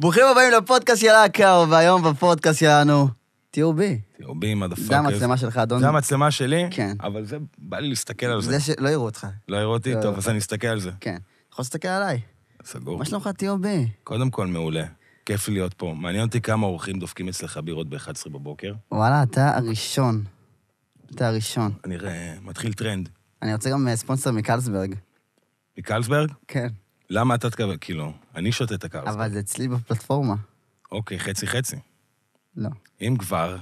ברוכים הבאים לפודקאסט של הקאו, והיום בפודקאסט שלנו, טיאובי. בי, מדה זה המצלמה שלך, אדון. זה המצלמה שלי? כן. אבל זה, בא לי להסתכל על זה. זה שלא יראו אותך. לא יראו אותי? לא. טוב, אז אני אסתכל על זה. כן. יכול להסתכל עליי. סגור. מה שלומך, תהיו בי? קודם כל, מעולה. כיף להיות פה. מעניין אותי כמה אורחים דופקים אצלך בירות ב-11 בבוקר. וואלה, אתה הראשון. אתה הראשון. אני רואה, מתחיל טרנד. אני רוצה גם אה, ספונסר מקלסברג. מקלסברג? כן. למה אתה תקבל? כאילו, אני שותה את הקרסברג. אבל זה אצלי בפלטפורמה. אוקיי, חצי-חצי. לא. אם כבר,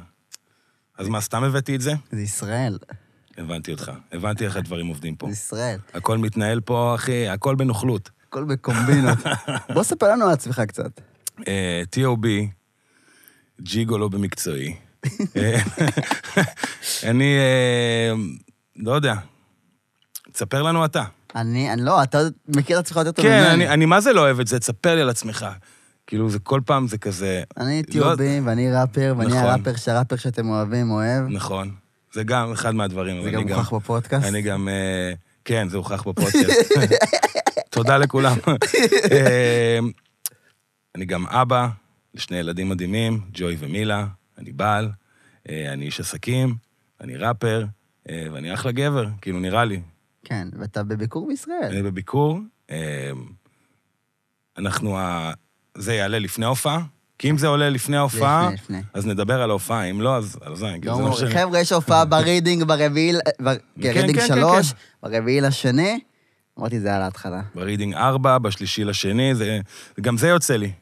אז מה, סתם הבאתי את זה? זה ישראל. הבנתי אותך. הבנתי איך הדברים עובדים פה. זה ישראל. הכל מתנהל פה, אחי, הכל בנוכלות. הכל בקומבינות. בוא ספר לנו על עצמך קצת. אה, T.O.B, ג'יגו לא במקצועי. אה, אני, אה, לא יודע, תספר לנו אתה. אני, אני לא, אתה מכיר את עצמך יותר טוב כן, ממני. אני, אני מה זה לא אוהב את זה, תספר לי על עצמך. כאילו, זה כל פעם זה כזה... אני לא- טיובי, ואני ראפר, ואני נכון. הראפר שהראפר שאתם אוהבים אוהב. נכון, זה גם אחד מהדברים. זה גם הוכח בפודקאסט. אני גם... אה, כן, זה הוכח בפודקאסט. תודה לכולם. אה, אני גם אבא לשני ילדים מדהימים, ג'וי ומילה, אני בעל, אה, אני איש עסקים, אני ראפר, ואני אחלה גבר, כאילו, נראה לי. כן, ואתה בביקור בישראל. אני בביקור. אה, אנחנו, ה- זה יעלה לפני ההופעה, כי אם זה עולה לפני ההופעה. אז נדבר על ההופעה, אם לא, אז על זה, כאילו, זה לא, מה שאני... חבר'ה, יש הופעה ברידינג ברביעי, ב- כן, כן, כן, שלוש. ברביעי לשני. אמרתי, זה על ההתחלה. ברידינג 4, בשלישי לשני, זה... גם זה יוצא לי.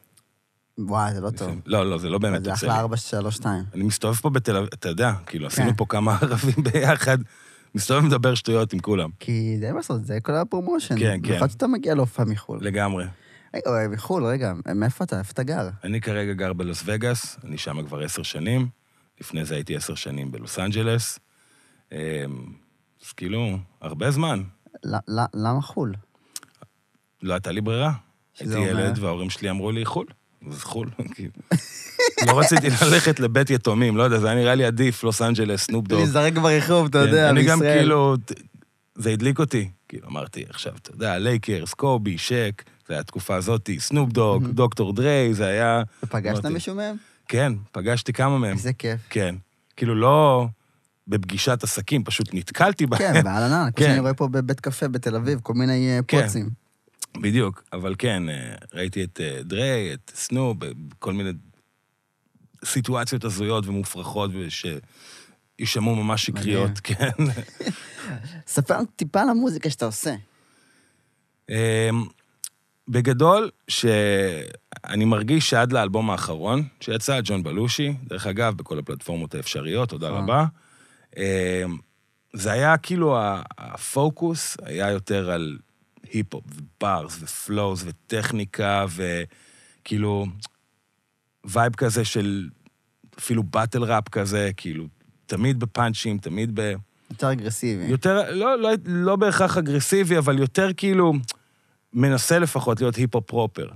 וואי, זה לא טוב. לא, לא, זה לא באמת זה יוצא לי. אחלה ארבע, שלוש, שתיים. אני מסתובב פה בתל אביב, אתה יודע, כאילו. עשינו פה כמה ערבים ביחד, מסתובב ומדבר שטויות עם כולם. כי זה מה לעשות, זה כל ה promotion. כן, כן. במיוחד שאתה מגיע להופעה מחו"ל. לגמרי. רגע, מחו"ל, רגע, מאיפה אתה? איפה אתה גר? אני כרגע גר בלוס וגאס, אני שם כבר עשר שנים. לפני זה הייתי עשר שנים בלוס אנג'לס. אמ, אז כאילו, הרבה זמן. למה חו"ל? לא הייתה לי ברירה. הייתי? ילד וההורים שלי אמרו לי, חו"ל. אז חו"ל, כאילו. לא רציתי ללכת לבית יתומים, לא יודע, זה היה נראה לי עדיף, לוס אנג'לס, סנופ דוג. להיזרק ברחוב, אתה כן, יודע, אני גם בישראל. כאילו, זה הדליק אותי. כאילו, אמרתי, עכשיו, אתה יודע, לייקרס, קובי, שק, זה היה התקופה הזאתי, סנופ דוג, מהמם. דוקטור דריי, זה היה... ופגשת מישהו מהם? כן, פגשתי כמה מהם. איזה כיף. כן. כאילו, לא בפגישת עסקים, פשוט נתקלתי בהם. כן, באהלנה, כמו כן. שאני רואה פה בבית קפה בתל אביב, כל מיני אה, כן. פוצים. בדיוק, אבל כן, אה, ראיתי את אה, דריי, את סנופ, אה, כל מיני סיטואציות הזויות ומופרכות, שיישמעו ממש שקריות, כן. ספר טיפה על המוזיקה שאתה עושה. אמ, בגדול, שאני מרגיש שעד לאלבום האחרון שיצא, ג'ון בלושי, דרך אגב, בכל הפלטפורמות האפשריות, תודה. רבה. אמ, זה היה כאילו, ה- הפוקוס היה יותר על היפ-הופ ו bars ו flows וטכניקה וכאילו ו vibe כזה של אפילו battle rap כזה, כאילו, תמיד ב punchים, תמיד ב... יותר אגרסיבי. יותר, לא, לא, לא בהכרח אגרסיבי, אבל יותר כאילו, מנסה לפחות להיות היפ-הופ proper.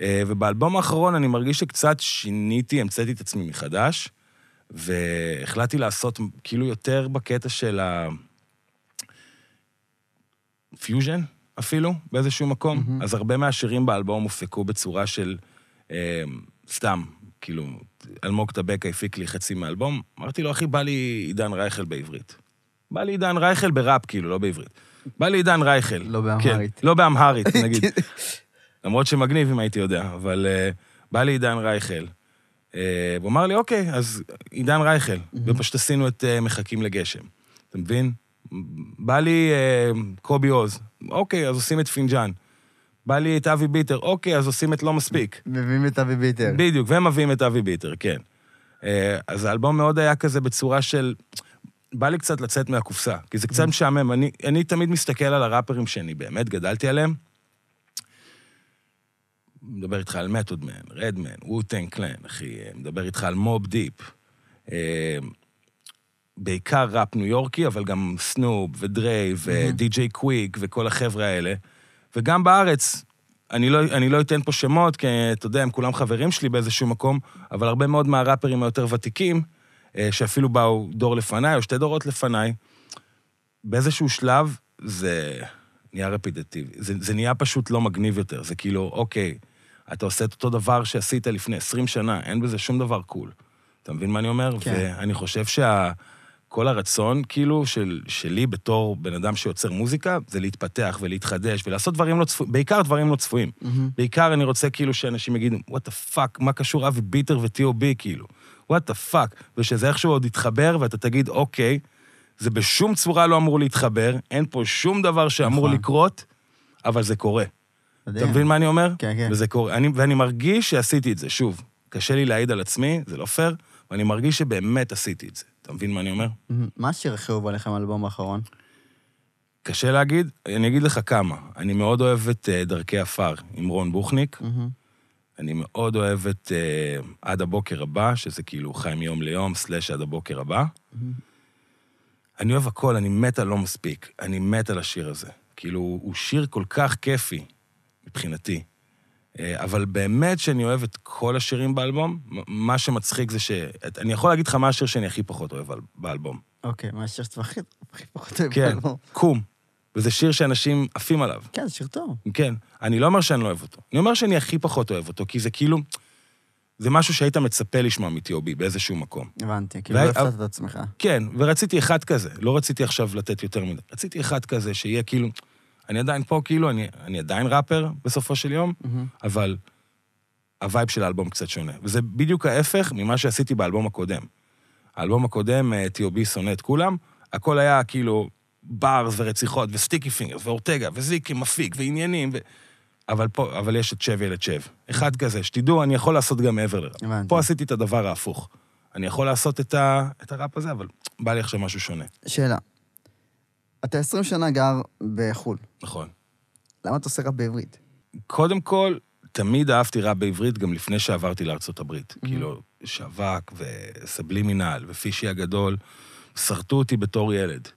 אה, ובאלבום האחרון אני מרגיש שקצת שיניתי, המצאתי את עצמי מחדש, והחלטתי לעשות כאילו יותר בקטע של הפיוז'ן אפילו, באיזשהו מקום. מהמם. אז הרבה מהשירים באלבום הופקו בצורה של אה, סתם, כאילו, אלמוג טבקה הפיק לי חצי מהאלבום, אמרתי לו, אחי, בא לי עידן רייכל בעברית. בא לי עידן רייכל בראפ, כאילו, לא בעברית. בא לי עידן רייכל. לא באמהרית. כן, לא באמהרית, נגיד. למרות שמגניב אם הייתי יודע, אבל uh, בא לי עידן רייכל. Uh, והוא אמר לי, אוקיי, אז עידן רייכל. ופשוט עשינו את uh, מחכים לגשם. אתה מבין? בא לי uh, קובי עוז. אוקיי, אז עושים את פינג'אן. בא לי את אבי ביטר. אוקיי, אז עושים את לא מספיק. מביאים את אבי ביטר. בדיוק, והם מביאים את אבי ביטר, כן. אה, אז האלבום מאוד היה כזה בצורה של... בא לי קצת לצאת מהקופסה, כי זה קצת משעמם. אני, אני תמיד מסתכל על הראפרים שאני באמת גדלתי עליהם. מדבר איתך על Method Man, Redman, Wu-Tang Clan, אחי, מדבר איתך על Mobb Deep. בעיקר ראפ ניו יורקי, אבל גם סנופ ודריי ו DJ Quik וכל החבר'ה האלה. וגם בארץ, אני לא, אני לא אתן פה שמות, כי אתה יודע, הם כולם חברים שלי באיזשהו מקום, אבל הרבה מאוד מהראפרים היותר ותיקים, אה, שאפילו באו דור לפניי או שתי דורות לפניי, באיזשהו שלב זה נהיה רפיטטיבי. זה, זה נהיה פשוט לא מגניב יותר. זה כאילו, אוקיי, אתה עושה את אותו דבר שעשית לפני 20 שנה, אין בזה שום דבר cool. אתה מבין מה אני אומר? כן. ואני חושב שה... כל הרצון, כאילו, של, שלי בתור בן אדם שיוצר מוזיקה, זה להתפתח ולהתחדש ולעשות דברים לא צפויים, בעיקר דברים לא צפויים. מהמם. בעיקר אני רוצה כאילו שאנשים יגידו, what the fuck, מה קשור אבי ביטר ו-T.O.B, כאילו? what the fuck. ושזה איכשהו עוד יתחבר, ואתה תגיד, אוקיי, זה בשום צורה לא אמור להתחבר, אין פה שום דבר שאמור נכון. לקרות, אבל זה קורה. אתה מבין מה אני אומר? כן, כן. וזה קורה. אני, ואני מרגיש שעשיתי את זה, שוב. קשה לי להעיד על עצמי, זה לא פייר, ואני מרגיש שבאמת עשיתי את זה. אתה מבין מה אני אומר? מה השיר הכי אהוב עליכם באלבום האחרון? קשה להגיד, אני אגיד לך כמה. אני מאוד אוהב את אה, דרכי עפר עם רון בוכניק. אני מאוד אוהב את אה, עד הבוקר הבא, שזה כאילו חי מיום ליום, סלאש עד הבוקר הבא. אני אוהב הכל, אני מת על לא מספיק. אני מת על השיר הזה. כאילו, הוא שיר כל כך כיפי, מבחינתי. אה, אבל באמת שאני אוהב את כל השירים באלבום, מה שמצחיק זה ש... אני יכול להגיד לך מה השיר שאני הכי פחות אוהב באלבום. אוקיי, מה השיר שאתה הכי פחות אוהב כן, באלבום? קום. וזה שיר שאנשים עפים עליו. כן, זה שיר טוב. כן. אני לא אומר שאני לא אוהב אותו. אני אומר שאני הכי פחות אוהב אותו, כי זה כאילו... זה משהו שהיית מצפה לשמוע מ-T.O.B באיזשהו מקום. הבנתי, כאילו לא הפתעת את עצמך. כן, ורציתי אחד כזה. לא רציתי עכשיו לתת יותר מדי. רציתי אחד כזה שיהיה כאילו... אני עדיין פה, כאילו, אני, אני עדיין ראפר בסופו של יום, מהמם. אבל ה vibe של האלבום קצת שונה. וזה בדיוק ההפך ממה שעשיתי באלבום הקודם. האלבום הקודם, אה, T.O.B שונא את כולם, הכל היה כאילו bars ורציחות ו sticky fingers ואורטגה וזיקי מפיק ועניינים, ו... אבל פה, אבל יש את שב ילד שב. אחד כזה, שתדעו, אני יכול לעשות גם מעבר לראפ. פה עשיתי את הדבר ההפוך. אני יכול לעשות את, ה... את הראפ הזה, אבל בא לי עכשיו משהו שונה. שאלה. אתה 20 שנה גר בחו"ל. נכון. למה אתה עושה ראפ בעברית? קודם כל, תמיד אהבתי ראפ בעברית גם לפני שעברתי לארצות הברית. Mhm. כאילו, שווק וסבלימינל ופישי הגדול, שרטו אותי בתור ילד.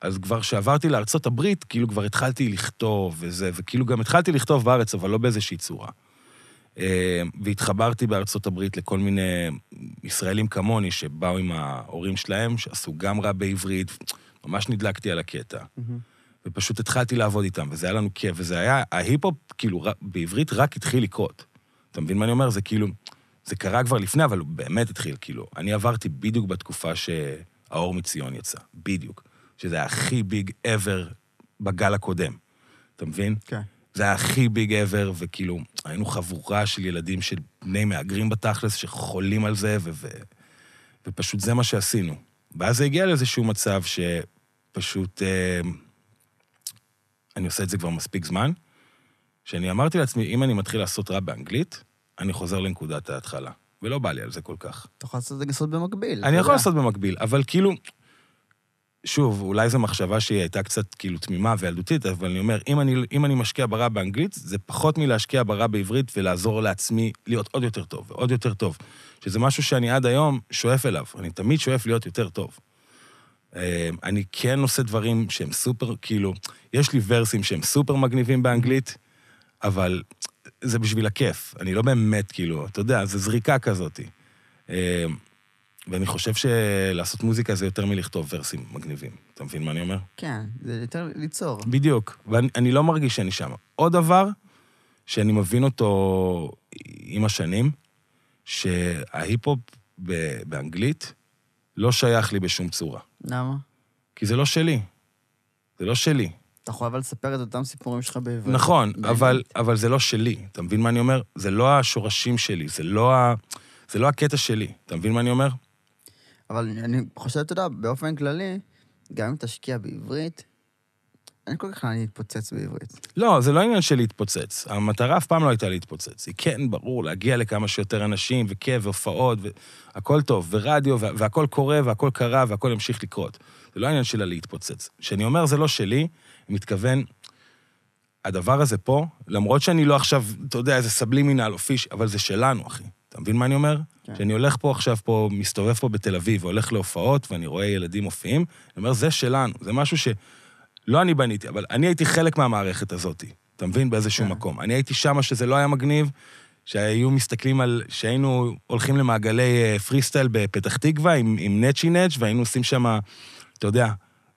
אז כבר כשעברתי לארצות הברית, כאילו כבר התחלתי לכתוב וזה, וכאילו גם התחלתי לכתוב בארץ, אבל לא באיזושהי צורה. אה, והתחברתי בארצות הברית לכל מיני ישראלים כמוני שבאו עם ההורים שלהם, שעשו גם ראפ בעברית, ממש נדלקתי על הקטע. ופשוט התחלתי לעבוד איתם, וזה היה לנו כיף, וזה היה, ההיפ-הופ, כאילו, בעברית רק התחיל לקרות. אתה מבין מה אני אומר? זה כאילו, זה קרה כבר לפני, אבל הוא באמת התחיל, כאילו. אני עברתי בדיוק בתקופה שהאור מציון יצא, בדיוק. שזה היה הכי ביג ever בגל הקודם. אתה מבין? כן. זה היה הכי ביג ever, וכאילו, היינו חבורה של ילדים של בני מהגרים בתכלס, שחולים על זה, ו- ו- ופשוט זה מה שעשינו. ואז זה הגיע לאיזשהו מצב שפשוט... אה, אני עושה את זה כבר מספיק זמן, שאני אמרתי לעצמי, אם אני מתחיל לעשות ראפ באנגלית, אני חוזר לנקודת ההתחלה. ולא בא לי על זה כל כך. אתה יכול לעשות את זה לעשות במקביל. אני יכול. לעשות במקביל, אבל כאילו, שוב, אולי זו מחשבה שהיא הייתה קצת כאילו תמימה וילדותית, אבל אני אומר, אם אני, אם אני משקיע בראפ באנגלית, זה פחות מלהשקיע בראפ בעברית ולעזור לעצמי להיות עוד יותר טוב, ועוד יותר טוב. שזה משהו שאני עד היום שואף אליו, אני תמיד שואף להיות יותר טוב. אה, אני כן עושה דברים שהם סופר, כאילו, יש לי ורסים שהם סופר מגניבים באנגלית, אבל זה בשביל הכיף. אני לא באמת, כאילו, אתה יודע, זה זריקה כזאת. אה, ואני חושב שלעשות מוזיקה זה יותר מלכתוב ורסים מגניבים. אתה מבין מה אני אומר? כן, זה יותר ליצור. בדיוק. ואני אני לא מרגיש שאני שם. עוד דבר, שאני מבין אותו עם השנים, שההיפ-הופ באנגלית לא שייך לי בשום צורה. למה? כי זה לא שלי. זה לא שלי. אתה יכול אבל לספר את אותם סיפורים שלך בעברית. נכון, בעברית. אבל, אבל זה לא שלי. אתה מבין מה אני אומר? זה לא השורשים שלי, זה לא, ה... זה לא הקטע שלי. אתה מבין מה אני אומר? אבל אני חושב, אתה יודע, באופן כללי, גם אם תשקיע בעברית, אין כל כך לאן להתפוצץ בעברית. לא, זה לא עניין של להתפוצץ. המטרה אף פעם לא הייתה להתפוצץ. היא כן, ברור, להגיע לכמה שיותר אנשים, וכיף, והופעות, והכל טוב, ורדיו, וה- והכל קורה, והכל קרה, והכל ימשיך לקרות. זה לא העניין שלה להתפוצץ. כשאני אומר זה לא שלי, אני מתכוון, הדבר הזה פה, למרות שאני לא עכשיו, אתה יודע, איזה סבלימינל או פיש, אבל זה שלנו, אחי. אתה מבין מה אני אומר? כן. כשאני הולך פה עכשיו, פה, מסתובב פה בתל אביב, והולך להופעות, ואני רואה ילדים מופיעים, אני אומר, זה שלנו, זה משהו ש... לא אני בניתי, אבל אני הייתי חלק מהמערכת הזאת, אתה מבין? באיזשהו כן. מקום. אני הייתי שמה שזה לא היה מגניב, שהיו מסתכלים על... שהיינו הולכים למעגלי אה, פרי סטייל בפתח תקווה עם, עם נצ'י נץ', והיינו עושים שם, אתה יודע,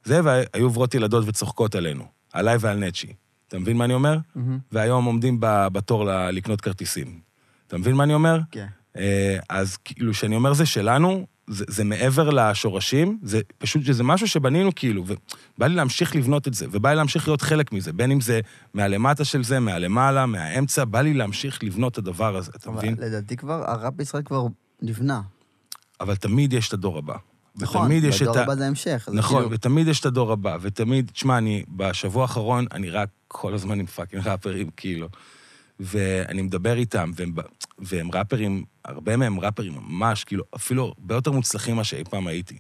זה, והיו עוברות ילדות וצוחקות עלינו, עליי ועל נצ'י. אתה מבין מה אני אומר? מהמם. והיום עומדים בתור לקנות כרטיסים. אתה מבין מה אני אומר? כן. אה, אז כאילו, כשאני אומר זה שלנו, זה, זה מעבר לשורשים, זה פשוט שזה משהו שבנינו כאילו, ובא לי להמשיך לבנות את זה, ובא לי להמשיך להיות חלק מזה, בין אם זה מהלמטה של זה, מהלמעלה, מהאמצע, בא לי להמשיך לבנות את הדבר הזה, אתה אבל מבין? לדעתי כבר, הראפ בישראל כבר נבנה. אבל תמיד יש את הדור הבא. נכון, ותמיד יש את והדור ה... הבא זה המשך. נכון, כאילו- ותמיד יש את הדור הבא, ותמיד, תשמע, אני, בשבוע האחרון, אני רק כל הזמן עם fucking ראפרים, כאילו. ואני מדבר איתם, והם, והם ראפרים, הרבה מהם ראפרים ממש, כאילו, אפילו הרבה יותר מוצלחים ממה שאי פעם הייתי.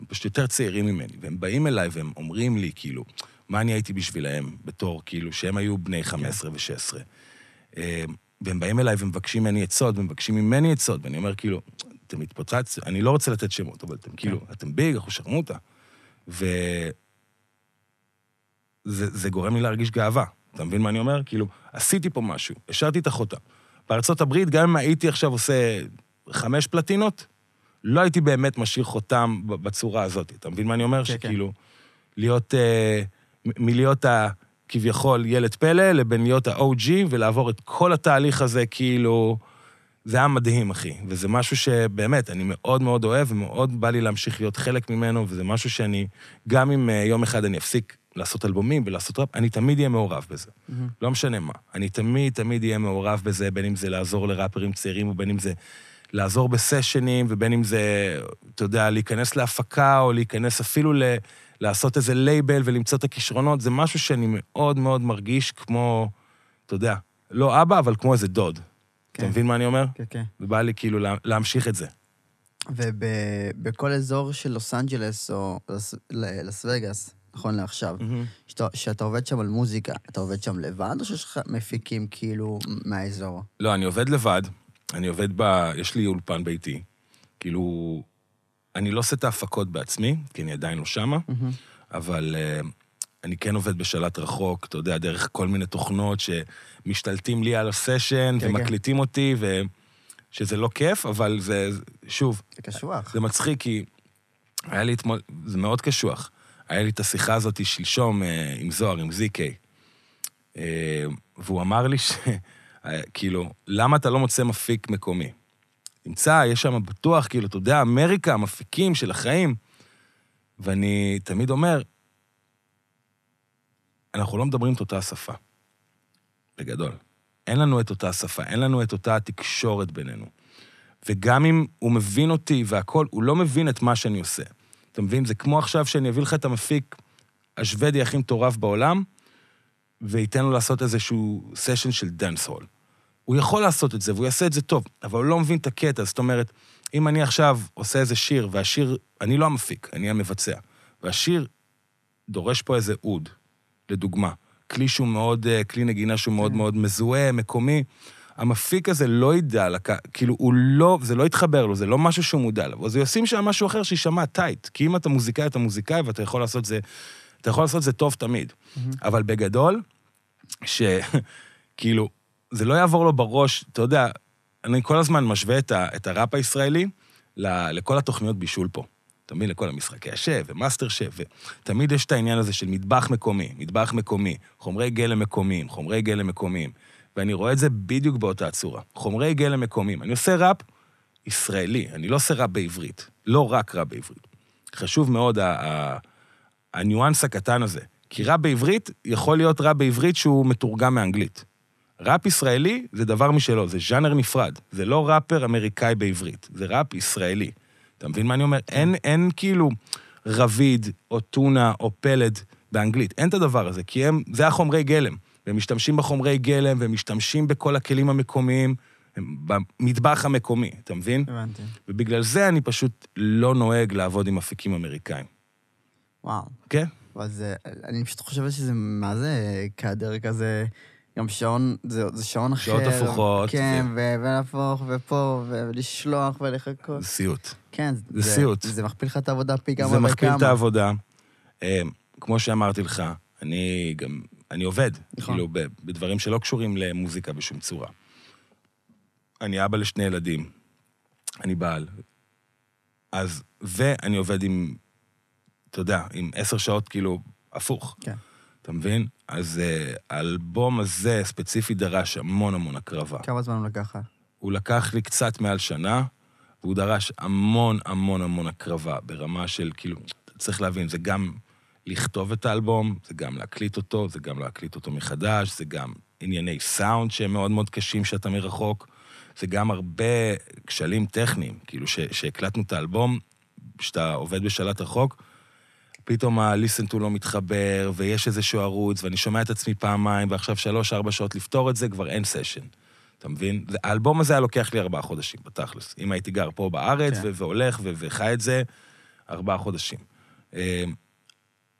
הם פשוט יותר צעירים ממני, והם באים אליי והם אומרים לי, כאילו, מה אני הייתי בשבילהם, בתור, כאילו, שהם היו בני 15 ו-16. והם באים אליי ומבקשים ממני עצות, ומבקשים ממני עצות, ואני אומר, כאילו, אתם מתפוצץ, אני לא רוצה לתת שמות, אבל אתם כאילו, אתם ביג, אנחנו שרמוטה. ו... זה, זה גורם לי להרגיש גאווה. אתה מבין מה אני אומר? כאילו, עשיתי פה משהו, השארתי את החותם. בארצות הברית, גם אם הייתי עכשיו עושה חמש פלטינות, לא הייתי באמת משאיר חותם בצורה הזאת. אתה מבין מה אני אומר? כן, כן. שכאילו, להיות, אה, מלהיות ה... כביכול ילד פלא, לבין להיות ה-OG, ולעבור את כל התהליך הזה, כאילו... זה היה מדהים, אחי. וזה משהו שבאמת, אני מאוד מאוד אוהב, ומאוד בא לי להמשיך להיות חלק ממנו, וזה משהו שאני, גם אם אה, יום אחד אני אפסיק לעשות אלבומים ולעשות ראפ, אני תמיד אהיה מעורב בזה. מהמם. לא משנה מה. אני תמיד, תמיד אהיה מעורב בזה, בין אם זה לעזור לראפרים צעירים, ובין אם זה לעזור בסשנים, ובין אם זה, אתה יודע, להיכנס להפקה, או להיכנס אפילו ל... לעשות איזה לייבל ולמצוא את הכישרונות, זה משהו שאני מאוד מאוד מרגיש כמו, אתה יודע, לא אבא, אבל כמו איזה דוד. כן. אתה מבין מה אני אומר? כן, כן. ובא לי כאילו לה, להמשיך את זה. ובכל אזור של לוס אנג'לס או לס- לאס וגאס, נכון לעכשיו, שאתה- שאתה עובד שם על מוזיקה, אתה עובד שם לבד, או שיש לך מפיקים כאילו מהאזור? לא, אני עובד לבד, אני עובד ב... יש לי אולפן ביתי. כאילו, אני לא עושה את ההפקות בעצמי, כי אני עדיין לא שמה. אבל uh, אני כן עובד בשלט רחוק, אתה יודע, דרך כל מיני תוכנות שמשתלטים לי על הסשן כן, ומקליטים אותי, ו... שזה לא כיף, אבל זה, שוב, זה קשוח. זה מצחיק, כי היה לי אתמול, זה מאוד קשוח. היה לי את השיחה הזאת שלשום אה, עם זוהר, עם זיקי. אה, והוא אמר לי ש... אה, כאילו, למה אתה לא מוצא מפיק מקומי? תמצא, יש שם בטוח, כאילו, אתה יודע, אמריקה, המפיקים של החיים. ואני תמיד אומר, אנחנו לא מדברים את אותה שפה, בגדול. אין לנו את אותה שפה, אין לנו את אותה התקשורת בינינו. וגם אם הוא מבין אותי והכול, הוא לא מבין את מה שאני עושה. אתה מבין? זה כמו עכשיו שאני אביא לך את המפיק השוודי הכי מטורף בעולם, וייתן לו לעשות איזשהו סשן של דאנס הול. הוא יכול לעשות את זה, והוא יעשה את זה טוב, אבל הוא לא מבין את הקטע. זאת אומרת, אם אני עכשיו עושה איזה שיר, והשיר, אני לא המפיק, אני המבצע, והשיר דורש פה איזה אוד, לדוגמה, כלי שהוא מאוד, אה, כלי נגינה שהוא מאוד מאוד מזוהה, מקומי, המפיק הזה לא ידע, לק... כאילו, הוא לא, זה לא יתחבר לו, זה לא משהו שהוא מודע לו, אז הוא ישים שם משהו אחר שיישמע טייט, כי אם אתה מוזיקאי, אתה מוזיקאי, ואתה יכול לעשות זה, אתה יכול לעשות זה טוב תמיד. אבל בגדול, שכאילו, זה לא יעבור לו בראש, אתה יודע, אני כל הזמן משווה את, ה, את הראפ הישראלי ל, לכל התוכניות בישול פה. אתה מבין? לכל המשחקי השף ומאסטר שף, ותמיד יש את העניין הזה של מטבח מקומי, מטבח מקומי, חומרי גלם מקומיים, חומרי גלם מקומיים, ואני רואה את זה בדיוק באותה צורה. חומרי גלם מקומיים. אני עושה ראפ ישראלי, אני לא עושה ראפ בעברית, לא רק ראפ בעברית. חשוב מאוד הניואנס הקטן הזה. כי ראפ בעברית יכול להיות ראפ בעברית שהוא מתורגם מאנגלית. ראפ ישראלי זה דבר משלו, זה ז'אנר נפרד. זה לא ראפר אמריקאי בעברית, זה ראפ ישראלי. אתה מבין מה אני אומר? אין, אין כאילו רביד, או טונה, או פלד באנגלית. אין את הדבר הזה, כי הם, זה החומרי גלם. והם משתמשים בחומרי גלם, והם משתמשים בכל הכלים המקומיים, הם במטבח המקומי, אתה מבין? הבנתי. ובגלל זה אני פשוט לא נוהג לעבוד עם אפיקים אמריקאים. וואו. כן? זה, אני פשוט חושב שזה, מה זה קאדר כזה, גם שעון, זה, זה שעון אחר. שעות הפוכות, כן, ו... ולהפוך, ופה, ולשלוח, ולחכות. זה סיוט. כן, זה סיוט. זה מכפיל לך את העבודה פי כמה זה וכמה. מכפיל את העבודה. אה, כמו שאמרתי לך, אני גם, אני עובד, נכון. כאילו, בדברים שלא קשורים למוזיקה בשום צורה. אני אבא לשני ילדים, אני בעל. אז, ואני עובד עם, אתה יודע, עם עשר שעות, כאילו, הפוך. כן. אתה מבין? אז אה, האלבום הזה ספציפי דרש המון המון הקרבה. כמה זמן הוא לקח לך? הוא לקח לי קצת מעל שנה, והוא דרש המון המון המון הקרבה, ברמה של, כאילו, צריך להבין, זה גם לכתוב את האלבום, זה גם להקליט אותו, זה גם להקליט אותו מחדש, זה גם ענייני סאונד שהם מאוד מאוד קשים שאתה מרחוק, זה גם הרבה כשלים טכניים, כאילו, שהקלטנו את האלבום, כשאתה עובד בשלט רחוק, פתאום ה-listen to לא מתחבר, ויש איזשהו ערוץ, ואני שומע את עצמי פעמיים, ועכשיו שלוש-ארבע שעות לפתור את זה, כבר אין סשן. אתה מבין? האלבום הזה היה לוקח לי ארבעה חודשים, בתכלס. אם הייתי גר פה בארץ, כן. והולך וחי את זה, ארבעה חודשים.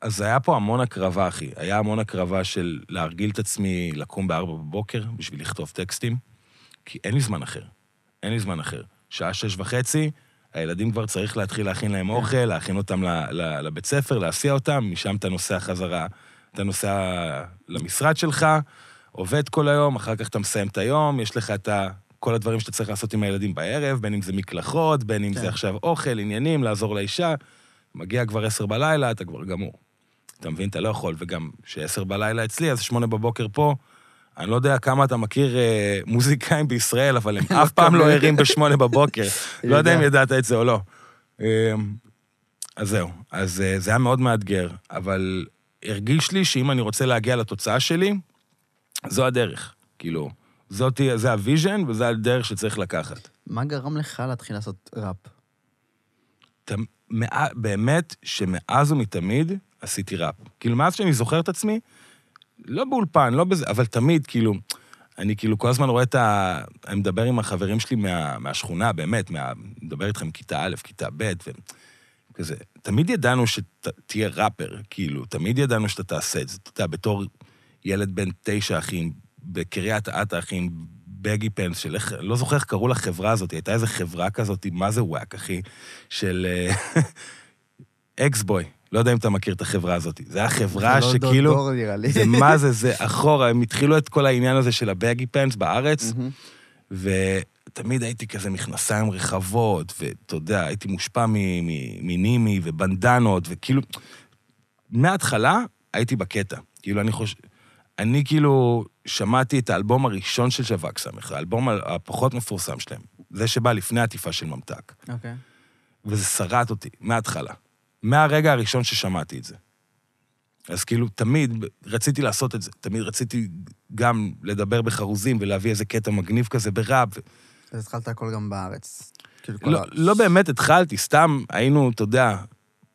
אז היה פה המון הקרבה, אחי. היה המון הקרבה של להרגיל את עצמי לקום בארבע בבוקר בשביל לכתוב טקסטים, כי אין לי זמן אחר. אין לי זמן אחר. שעה שש וחצי, הילדים כבר צריך להתחיל להכין להם אוכל, להכין אותם לבית ספר, להסיע אותם, משם אתה נוסע חזרה, אתה נוסע למשרד שלך, עובד כל היום, אחר כך אתה מסיים את היום, יש לך את ה... כל הדברים שאתה צריך לעשות עם הילדים בערב, בין אם זה מקלחות, בין אם כן. זה עכשיו אוכל, עניינים, לעזור לאישה. מגיע כבר עשר בלילה, אתה כבר גמור. אתה מבין? אתה לא יכול, וגם כשעשר בלילה אצלי, אז שמונה בבוקר פה, אני לא יודע כמה אתה מכיר אה, מוזיקאים בישראל, אבל הם אף פעם לא ערים בשמונה בבוקר. לא יודע אם ידעת את זה או לא. אה, אז זהו. אז אה, זה היה מאוד מאתגר, אבל הרגיש לי שאם אני רוצה להגיע לתוצאה שלי, זו הדרך. כאילו, זאת, זה ה vision וזה הדרך שצריך לקחת. מה גרם לך להתחיל לעשות ראפ? באמת שמאז ומתמיד עשיתי ראפ. כאילו, מאז שאני זוכר את עצמי, לא באולפן, לא בזה, אבל תמיד, כאילו, אני כאילו כל הזמן רואה את ה... אני מדבר עם החברים שלי מה, מהשכונה, באמת, מה... מדבר איתכם כיתה א', כיתה ב', וכזה. תמיד ידענו שתהיה ראפר, כאילו, תמיד ידענו שאתה תעשה את זה. אתה יודע, בתור ילד בן תשע, אחי, בקריית אתא, אחי, עם בגי פנס, של איך, לא זוכר איך קראו לחברה הזאת, הייתה איזו חברה כזאת, מה זה וואק, אחי, של אקסבוי. לא יודע אם אתה מכיר את החברה הזאת. זה היה חברה שכאילו... זה לא דור נראה לי. זה מה זה, זה אחורה, הם התחילו את כל העניין הזה של הבגי פנס בארץ, ותמיד הייתי כזה מכנסיים רחבות, ואתה יודע, הייתי מושפע מנימי ובנדנות, וכאילו... מההתחלה הייתי בקטע. כאילו, אני חושב... אני כאילו שמעתי את האלבום הראשון של שווק סמך, האלבום הפחות מפורסם שלהם. זה שבא לפני העטיפה של ממתק. אוקיי. Okay. וזה שרט אותי, מההתחלה. מהרגע הראשון ששמעתי את זה. אז כאילו, תמיד רציתי לעשות את זה. תמיד רציתי גם לדבר בחרוזים ולהביא איזה קטע מגניב כזה בראפ. אז התחלת הכל גם בארץ. כאילו לא, לא באמת התחלתי, סתם היינו, אתה יודע,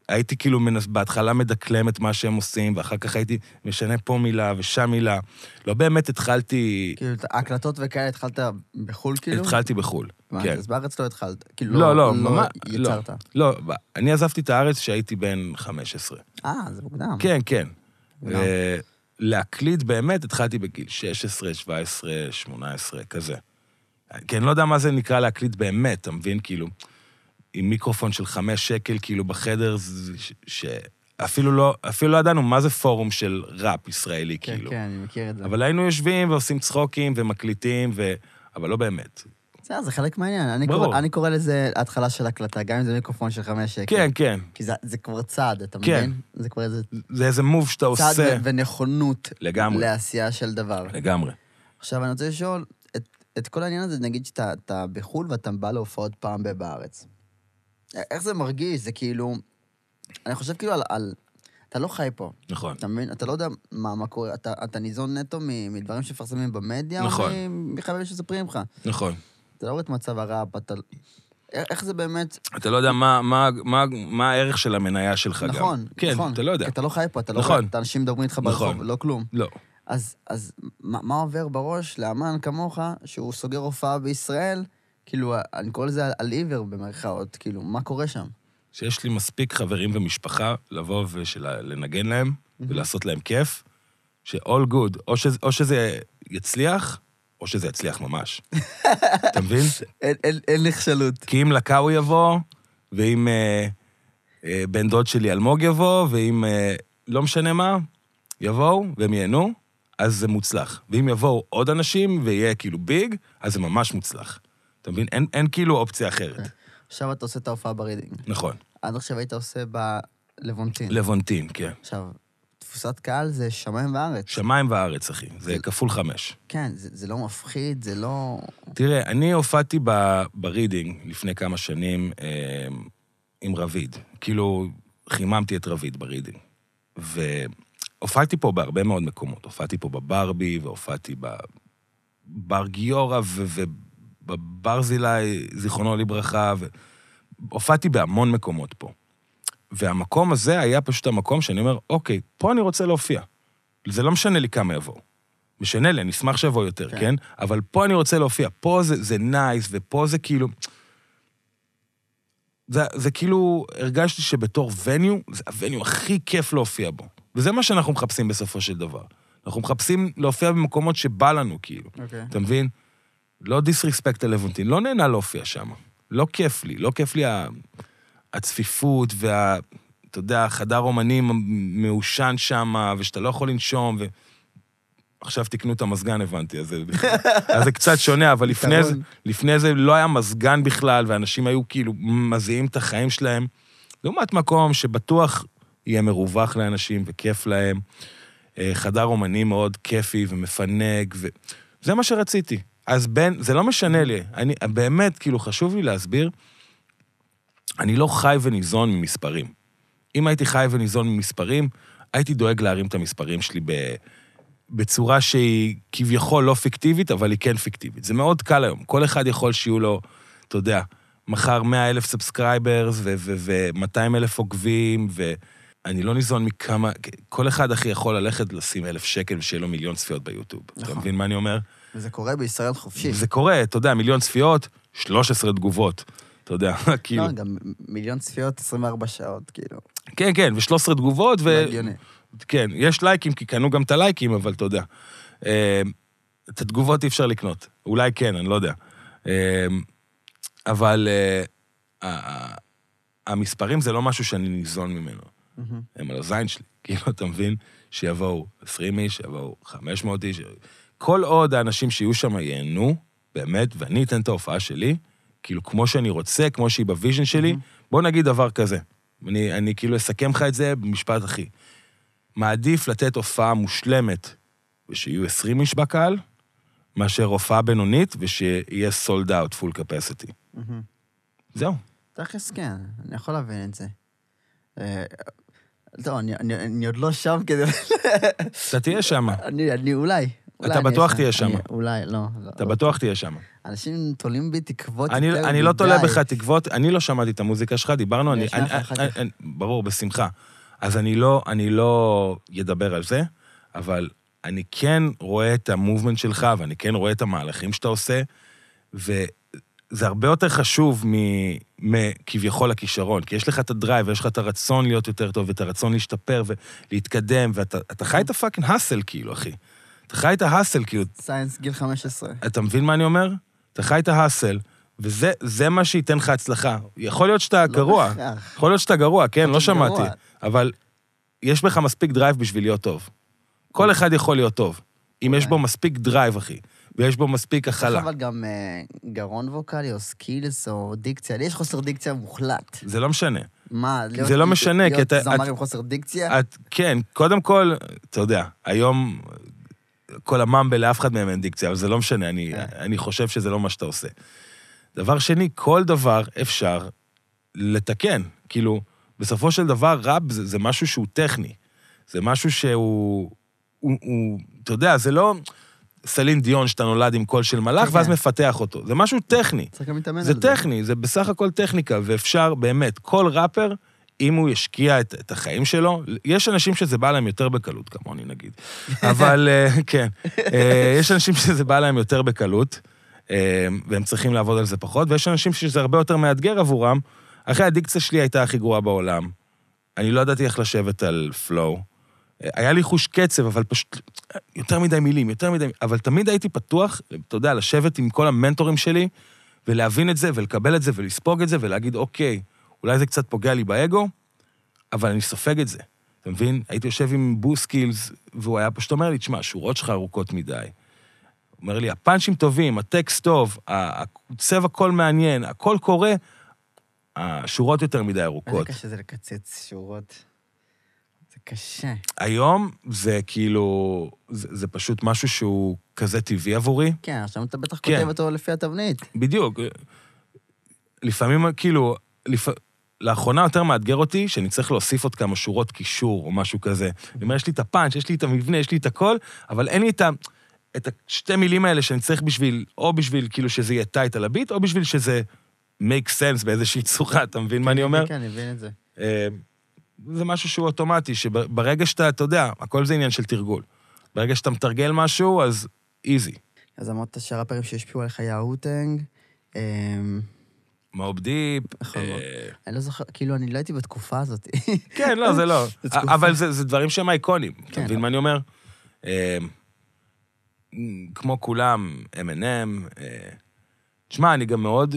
הייתי כאילו מנס, בהתחלה מדקלם את מה שהם עושים, ואחר כך הייתי משנה פה מילה ושם מילה. לא באמת התחלתי... כאילו, הקלטות וכאלה התחלת בחו"ל כאילו? התחלתי בחו"ל, כן. אז בארץ לא התחלת? כאילו, לא, לא, לא, לא ממש, יצרת? לא, לא, אני עזבתי את הארץ כשהייתי בן 15. אה, זה מוקדם. כן, כן. להקליט באמת התחלתי בגיל 16, 17, 18, כזה. כי אני לא יודע מה זה נקרא להקליט באמת, אתה מבין? כאילו... עם מיקרופון של חמש שקל, כאילו בחדר, שאפילו לא, אפילו לא ידענו מה זה פורום של ראפ ישראלי, כן, כאילו. כן, כן, אני מכיר את זה. אבל היינו יושבים ועושים צחוקים ומקליטים, ו... אבל לא באמת. בסדר, זה חלק מהעניין. אני. קורא, אני קורא לזה התחלה של הקלטה, גם אם זה מיקרופון של חמש שקל. כן, כן. כי זה, זה כבר צעד, אתה כן. מבין? זה כבר איזה... זה איזה מוב שאתה צעד עושה. צעד ונכונות. לגמרי. לעשייה של דבר. לגמרי. עכשיו, אני רוצה לשאול, את, את כל העניין הזה, נגיד שאתה בחו"ל ואתה בא להופעות פעם בארץ. איך זה מרגיש? זה כאילו... אני חושב כאילו על... על אתה לא חי פה. נכון. אתה מבין? אתה לא יודע מה, מה קורה. אתה, אתה ניזון נטו מדברים שמפרסמים במדיה, נכון. או מחברים שספרים לך. נכון. אתה לא רואה את מצב הראפ, אתה... איך זה באמת... אתה לא יודע מה, מה, מה, מה הערך של המניה שלך נכון, גם. נכון, כן, נכון. אתה לא יודע. אתה לא חי פה, אתה לא נכון. רואה את האנשים מדברים איתך נכון. ברחוב, לא כלום. לא. אז, אז מה, מה עובר בראש לאמן כמוך, שהוא סוגר הופעה בישראל, כאילו, אני קורא לזה על עיוור במרכאות, כאילו, מה קורה שם? שיש לי מספיק חברים ומשפחה לבוא ולנגן להם mm-hmm. ולעשות להם כיף, ש-all good, או שזה, או שזה יצליח, או שזה יצליח ממש. אתה מבין? אין, אין, אין נכשלות. כי אם לקאו יבוא, ואם אה, אה, בן דוד שלי אלמוג יבוא, ואם אה, לא משנה מה, יבואו והם ייהנו, אז זה מוצלח. ואם יבואו עוד אנשים ויהיה כאילו big, אז זה ממש מוצלח. אתה מבין? אין, אין כאילו אופציה אחרת. כן. עכשיו אתה עושה את ההופעה ברידינג. נכון. עד עכשיו היית עושה בלבונטין. לבונטין, כן. עכשיו, תפוסת קהל זה שמיים וארץ. שמיים וארץ, אחי. זה כפול חמש. כן, זה, זה לא מפחיד, זה לא... תראה, אני הופעתי ב- ברידינג לפני כמה שנים אה, עם רביד. כאילו, חיממתי את רביד ברידינג. והופעתי פה בהרבה מאוד מקומות. הופעתי פה בברבי, והופעתי בבר גיורא, ו- ובברזילי, זיכרונו לברכה, והופעתי בהמון מקומות פה. והמקום הזה היה פשוט המקום שאני אומר, אוקיי, פה אני רוצה להופיע. זה לא משנה לי כמה יבואו. משנה לי, אני אשמח שיבוא יותר, כן. כן? אבל פה אני רוצה להופיע. פה זה, זה נייס, ופה זה כאילו... זה, זה כאילו, הרגשתי שבתור וניו, זה הווניו הכי כיף להופיע בו. וזה מה שאנחנו מחפשים בסופו של דבר. אנחנו מחפשים להופיע במקומות שבא לנו, כאילו. אוקיי. אתה מבין? לא דיסרספקט ללוונטין, לא נהנה להופיע שם. לא כיף לי, לא כיף לי הצפיפות וה... אתה יודע, חדר אומנים מעושן שם, ושאתה לא יכול לנשום, ו... עכשיו תקנו את המזגן, הבנתי, אז זה, אז זה קצת שונה, אבל לפני זה. לפני זה לא היה מזגן בכלל, ואנשים היו כאילו מזיעים את החיים שלהם. לעומת מקום שבטוח יהיה מרווח לאנשים וכיף להם. אה, חדר אומנים מאוד כיפי ומפנק, וזה מה שרציתי. אז בין, זה לא משנה לי, אני, באמת, כאילו, חשוב לי להסביר, אני לא חי וניזון ממספרים. אם הייתי חי וניזון ממספרים, הייתי דואג להרים את המספרים שלי ב, בצורה שהיא כביכול לא פיקטיבית, אבל היא כן פיקטיבית. זה מאוד קל היום. כל אחד יכול שיהיו לו, אתה יודע, מחר 100 אלף subscribers ו-200 אלף עוקבים, ואני לא ניזון מכמה... כל אחד, אחי, יכול ללכת לשים אלף שקל ושיהיה לו מיליון צפיות ביוטיוב. אתה נכון. מבין מה אני אומר? וזה קורה בישראל חופשי. זה קורה, אתה יודע, מיליון צפיות, 13 תגובות. אתה יודע, כאילו... לא, גם מיליון צפיות 24 שעות, כאילו. כן, כן, ו-13 תגובות, ו... לא הגיוני. כן, יש לייקים, כי קנו גם את הלייקים, אבל אתה יודע. אה, את התגובות אי אפשר לקנות. אולי כן, אני לא יודע. אה, אבל אה, המספרים זה לא משהו שאני ניזון ממנו. הם על הזין שלי. כאילו, אתה מבין? שיבואו 20 איש, שיבואו 500 איש. כל עוד האנשים שיהיו שם ייהנו, באמת, ואני אתן את ההופעה שלי, כאילו, כמו שאני רוצה, כמו שהיא ב vision שלי, בוא נגיד דבר כזה. אני, אני כאילו אסכם לך את זה במשפט אחי. מעדיף לתת הופעה מושלמת ושיהיו 20 איש בקהל, מאשר הופעה בינונית ושיהיה sold out, full capacity. זהו. תכלס כן, אני יכול להבין את זה. אה, לא, אני- עוד לא שם כדי... אתה תהיה שם. אני אולי. אתה בטוח תהיה שם. אולי, לא. לא. אתה בטוח תהיה שם. אנשים תולים בי תקוות אני, יותר אני לא מדי. תולה בך תקוות, אני לא שמעתי את המוזיקה שלך, דיברנו, אני... ברור, בשמחה. אז אני לא, אני לא אדבר על זה, אבל אני כן רואה את המובמנט שלך, ואני כן רואה את המהלכים שאתה עושה, וזה הרבה יותר חשוב מכביכול הכישרון, כי יש לך את ה drive, ויש לך את הרצון להיות יותר טוב, ואת הרצון להשתפר ולהתקדם, ואתה אתה חי את ה fucking hustle, כאילו, אחי. אתה חי את ה hustle, כאילו, since גיל 15. אתה מבין מה אני אומר? אתה חי את ה hustle, וזה זה מה שייתן לך הצלחה. יכול להיות שאתה לא גרוע, בהכרח. יכול להיות שאתה גרוע, כן, לא שמעתי, גרוע. אבל יש בך מספיק drive בשביל להיות טוב. כל אחד יכול להיות טוב, אם יש אוקיי. בו מספיק drive, אחי, ויש בו מספיק הכלה. אבל גם אה, גרון ווקאלי, או skills, או דיקציה. לי יש חוסר דיקציה מוחלט. זה לא משנה. מה, להיות... זה לא משנה, כי להיות אתה- זמר את- עם חוסר דיקציה? את, כן, קודם כל, אתה יודע, היום כל ה mumble, לאף אחד מהם אין דיקציה, אבל זה לא משנה, אני, כן. אני חושב שזה לא מה שאתה עושה. דבר שני, כל דבר אפשר לתקן. כאילו, בסופו של דבר, ראפ זה, זה משהו שהוא טכני. זה משהו שהוא... הוא, הוא, אתה יודע, זה לא סלין דיון שאתה נולד עם קול של מלאך, כן, ואז. מפתח אותו. זה משהו טכני. צריך גם להתאמן על זה זה. טכני, זה בסך הכל טכניקה, ואפשר, באמת, כל ראפר, אם הוא ישקיע את, את החיים שלו, יש אנשים שזה בא להם יותר בקלות, כמוני נגיד. אבל אה, כן, אה, יש אנשים שזה בא להם יותר בקלות, אה, והם צריכים לעבוד על זה פחות, ויש אנשים שזה הרבה יותר מאתגר עבורם. אחרי הדיקציה שלי הייתה הכי גרועה בעולם. אני לא ידעתי איך לשבת על flow. היה לי חוש קצב, אבל פשוט יותר מדי מילים, יותר מדי... אבל תמיד הייתי פתוח, אתה יודע, לשבת עם כל המנטורים שלי, ולהבין את זה, ולקבל את זה, ולספוג את זה, ולהגיד, אוקיי, אולי זה קצת פוגע לי באגו, אבל אני סופג את זה. אתה מבין? הייתי יושב עם בוסקילס, והוא היה פשוט אומר לי, תשמע, השורות שלך ארוכות מדי. הוא אומר לי, הפאנצ'ים טובים, הטקסט טוב, הצבע קול מעניין, הכל קורה, השורות יותר מדי איזה ארוכות. קשה זה לקצץ שורות. זה קשה. היום זה כאילו, זה, זה פשוט משהו שהוא כזה טבעי עבורי. כן, עכשיו אתה בטח כן. כותב אותו לפי התבנית. בדיוק. לפעמים, כאילו, לפ... לאחרונה יותר מאתגר אותי שאני צריך להוסיף עוד כמה שורות קישור או משהו כזה. אני אומר, יש לי את הפאנץ', יש לי את המבנה, יש לי את הכל, אבל אין לי את ה... את השתי מילים האלה שאני צריך בשביל, או בשביל כאילו שזה יהיה טייט על הביט, או בשביל שזה make sense באיזושהי צורה, אתה מבין מה אני אומר? כן, אני מבין את זה. אה, זה משהו שהוא אוטומטי, שברגע שאתה, אתה יודע, הכל זה עניין של תרגול. ברגע שאתה מתרגל משהו, אז איזי. אז אמרת שהראפרים שהשפיעו עליך היה הוטנג. מוב דיפ. נכון. אה, אני לא זוכר, כאילו, אני לא הייתי בתקופה הזאת. כן, לא, זה לא. אבל זה, דברים שהם אייקונים, אתה כן. מבין מה אני אומר? אה, כמו כולם, M&M. תשמע, אני גם מאוד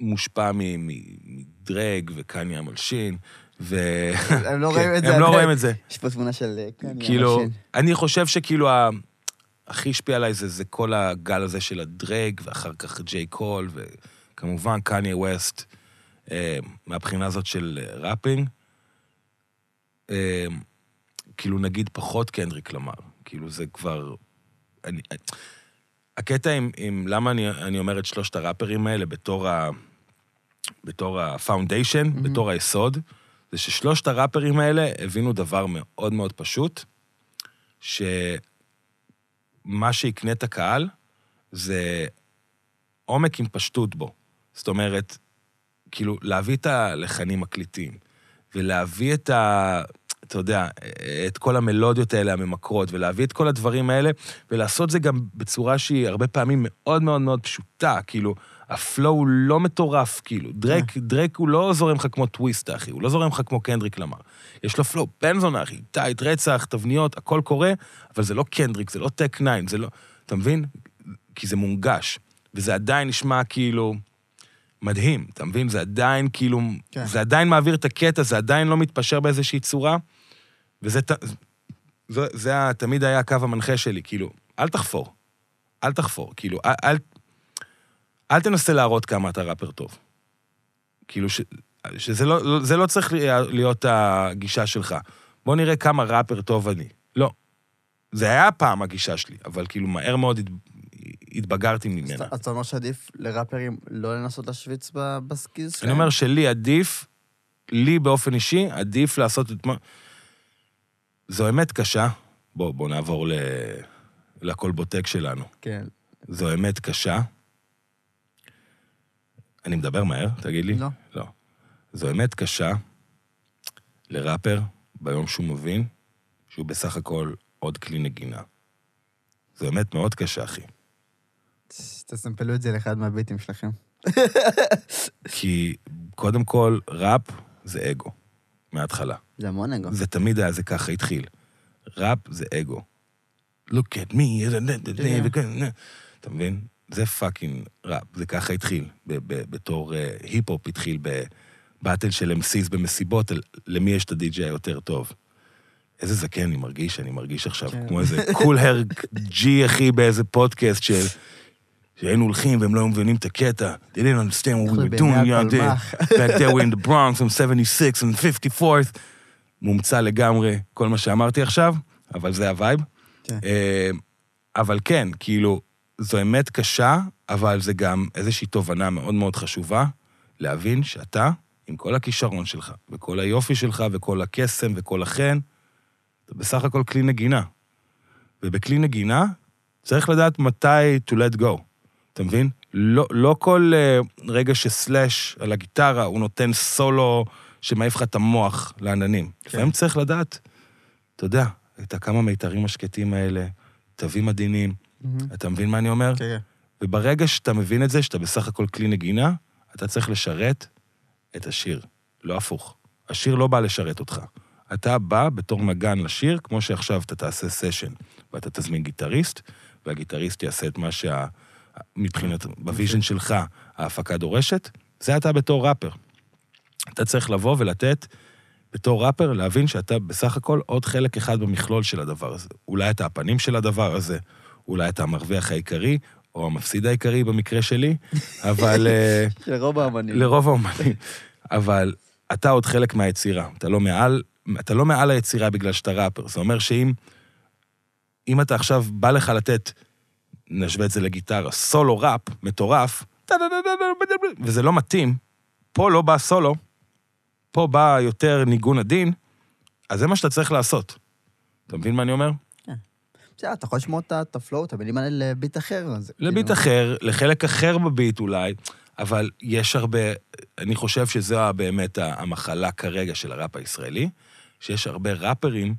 מושפע מדרג וקניה מלשין, ו... הם לא כן, רואים את זה. הם לא. רואים את זה. יש פה תמונה של קניה. כאילו, מלשין. אני חושב שכאילו. הכי השפיע עליי זה, זה כל הגל הזה של הדרג, ואחר כך ג'יי קול, וכמובן קניה ווסט, אה, מהבחינה הזאת של אה, ראפינג. אה, כאילו, נגיד פחות קנדריק למר. כאילו, זה כבר... אני, הקטע עם, עם למה אני, אני אומר את שלושת הראפרים האלה בתור ה... בתור הפאונדיישן, מהמם. בתור היסוד, זה ששלושת הראפרים האלה הבינו דבר מאוד מאוד פשוט, שמה שיקנה את הקהל זה עומק עם פשטות בו. זאת אומרת, כאילו, להביא את הלחנים הקליטים, ולהביא את ה... אתה יודע, את כל המלודיות האלה הממכרות, ולהביא את כל הדברים האלה, ולעשות זה גם בצורה שהיא הרבה פעמים מאוד מאוד מאוד פשוטה, כאילו, ה flow הוא לא מטורף, כאילו. דרייק, דרייק הוא לא זורם לך כמו טוויסטה, אחי, הוא לא זורם לך כמו קנדריק למר. יש לו flow, בנזון, אחי, tight, רצח, תבניות, הכל קורה, אבל זה לא קנדריק, זה לא טק 9, זה לא... אתה מבין? כי זה מונגש, וזה עדיין נשמע כאילו... מדהים, אתה מבין? זה עדיין כאילו, כן. זה עדיין מעביר את הקטע, זה עדיין לא מתפשר באיזושהי צורה, וזה זה, זה ה- תמיד היה הקו המנחה שלי, כאילו, אל תחפור. אל תחפור, כאילו, אל, אל, אל תנסה להראות כמה אתה ראפר טוב. כאילו, ש, שזה לא, לא- זה לא צריך להיות הגישה שלך. בוא נראה כמה ראפר טוב אני. לא. זה היה פעם הגישה שלי, אבל כאילו, מהר מאוד התבגרתי ממנה. אז אתה אומר שעדיף לראפרים לא לנסות להשוויץ בסקיז שלהם? אני אומר שלי עדיף, לי באופן אישי, עדיף לעשות את מה... זו אמת קשה. בוא, בוא נעבור ל... לקולבוטק שלנו. כן. זו אמת קשה. אני מדבר מהר, תגיד לי? לא. לא. זו אמת קשה לראפר ביום שהוא מבין שהוא בסך הכל עוד כלי נגינה. זו אמת מאוד קשה, אחי. תסמפלו את זה לאחד מה beatים שלכם. כי קודם כל, ראפ זה אגו, מההתחלה. זה המון אגו. זה תמיד היה, זה ככה התחיל. ראפ זה אגו. look at me. אתה מבין? זה fucking ראפ, זה ככה התחיל. ב- ב- בתור אה, היפ-הופ התחיל ב battle של MCs במסיבות, למי יש את הדי-ג'יי היותר טוב. איזה זקן אני מרגיש, אני מרגיש עכשיו כן. כמו איזה קול הרק, אחי, באיזה פודקאסט של... שהיינו הולכים והם לא היו מבינים את הקטע. They didn't understand what we were doing there. הפלמ"ח. back there we're in the Bronx on 76 and 54th. מומצא לגמרי כל מה שאמרתי עכשיו, אבל זה ה vibe. כן. אה, אבל כן, כאילו, זו אמת קשה, אבל זה גם איזושהי תובנה מאוד מאוד חשובה, להבין שאתה, עם כל הכישרון שלך, וכל היופי שלך, וכל הקסם, וכל החן, אתה בסך הכל כלי נגינה. ובכלי נגינה צריך לדעת מתי to let go. אתה מבין? לא, לא כל uh, רגע שסלאש על הגיטרה, הוא נותן סולו שמעיף לך את המוח לעננים. כן. לפעמים צריך לדעת, אתה יודע, את הכמה מיתרים השקטים האלה, תווים עדינים, מהמם. אתה מבין מה אני אומר? כן, כן. וברגע שאתה מבין את זה, שאתה בסך הכל כלי נגינה, אתה צריך לשרת את השיר, לא הפוך. השיר לא בא לשרת אותך. אתה בא בתור נגן לשיר, כמו שעכשיו אתה תעשה סשן, ואתה תזמין גיטריסט, והגיטריסט יעשה את מה שה... מבחינת, ב vision שלך, ההפקה דורשת, זה אתה בתור ראפר. אתה צריך לבוא ולתת, בתור ראפר, להבין שאתה בסך הכל עוד חלק אחד במכלול של הדבר הזה. אולי אתה הפנים של הדבר הזה, אולי אתה המרוויח העיקרי, או המפסיד העיקרי במקרה שלי, אבל... אה, של רוב האמנים. לרוב האומנים. אבל אתה עוד חלק מהיצירה, אתה לא מעל אתה לא מעל היצירה בגלל שאתה ראפר. זה אומר שאם אם אתה עכשיו בא לך לתת, נשווה את זה לגיטרה, סולו ראפ מטורף, וזה לא מתאים, פה לא בא סולו, פה בא יותר ניגון עדין, אז זה מה שאתה צריך לעשות. אתה מבין מה אני אומר? בסדר, אתה יכול לשמוע את ה flow, את המילים האלה ל beat אחר. אז ל beat כאילו- אחר, לחלק אחר ב beat אולי, אבל יש הרבה, אני חושב שזו באמת המחלה כרגע של הראפ הישראלי, שיש הרבה ראפרים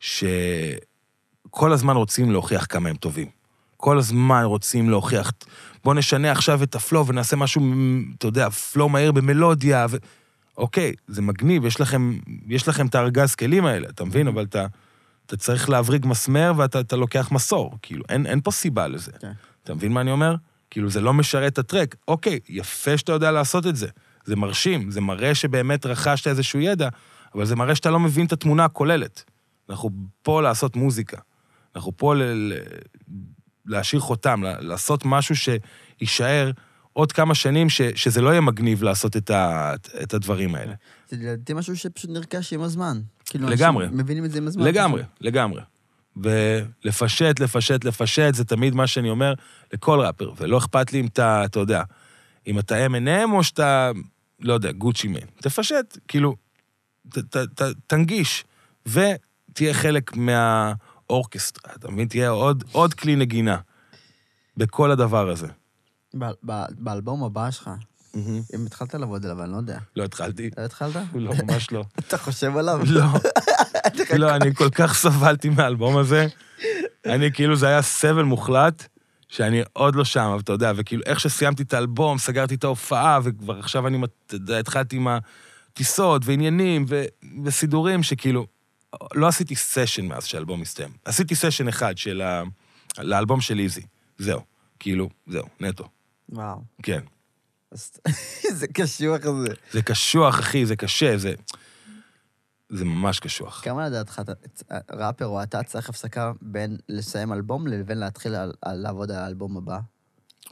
שכל הזמן רוצים להוכיח כמה הם טובים. כל הזמן רוצים להוכיח, בוא נשנה עכשיו את ה flow ונעשה משהו, אתה יודע, flow מהיר במלודיה, ו... אוקיי, זה מגניב, יש לכם, יש לכם את הארגז כלים האלה, אתה מבין? אבל אתה, אתה צריך להבריג מסמר ואתה אתה לוקח מסור. כאילו, אין, אין פה סיבה לזה. כן. אתה מבין מה אני אומר? כאילו, זה לא משרת את הטרק. אוקיי, יפה שאתה יודע לעשות את זה. זה מרשים, זה מראה שבאמת רכשת איזשהו ידע, אבל זה מראה שאתה לא מבין את התמונה הכוללת. אנחנו פה לעשות מוזיקה. אנחנו פה ל- להשאיר חותם, לעשות משהו שיישאר עוד כמה שנים, ש, שזה לא יהיה מגניב לעשות את, ה, את הדברים האלה. זה לדעתי משהו שפשוט נרכש עם הזמן. כאילו, לגמרי. מבינים את זה עם הזמן. לגמרי, לגמרי. ולפשט, לפשט, לפשט, זה תמיד מה שאני אומר לכל ראפר, ולא אכפת לי אם אתה, אתה יודע, אם אתה M&M או שאתה, לא יודע, גוצ'י מן. תפשט, כאילו, ת, ת, ת, תנגיש, ותהיה חלק מהאורקסטרה, אתה מבין? תהיה עוד, עוד כלי נגינה בכל הדבר הזה. ב- ב- באלבום הבא שלך, אם התחלת לעבוד עליו, אני לא יודע. לא התחלתי. לא התחלת? לא, ממש לא. אתה חושב עליו? לא. לא, אני כל כך סבלתי מהאלבום הזה. אני, כאילו, זה היה סבל מוחלט, שאני עוד לא שם, אבל אתה יודע, וכאילו, איך שסיימתי את האלבום, סגרתי את ההופעה, וכבר עכשיו אני, אתה יודע, התחלתי עם הטיסות ועניינים ו- וסידורים, שכאילו, לא עשיתי סשן מאז שהאלבום הסתיים. עשיתי סשן אחד של ה... לאלבום של איזי. זהו. כאילו, זהו, נטו. וואו. כן. איזה קשוח זה. זה קשוח, אחי, זה קשה, זה... זה ממש קשוח. כמה לדעתך ראפר או אתה צריך הפסקה בין לסיים אלבום לבין להתחיל על- על- לעבוד על האלבום הבא?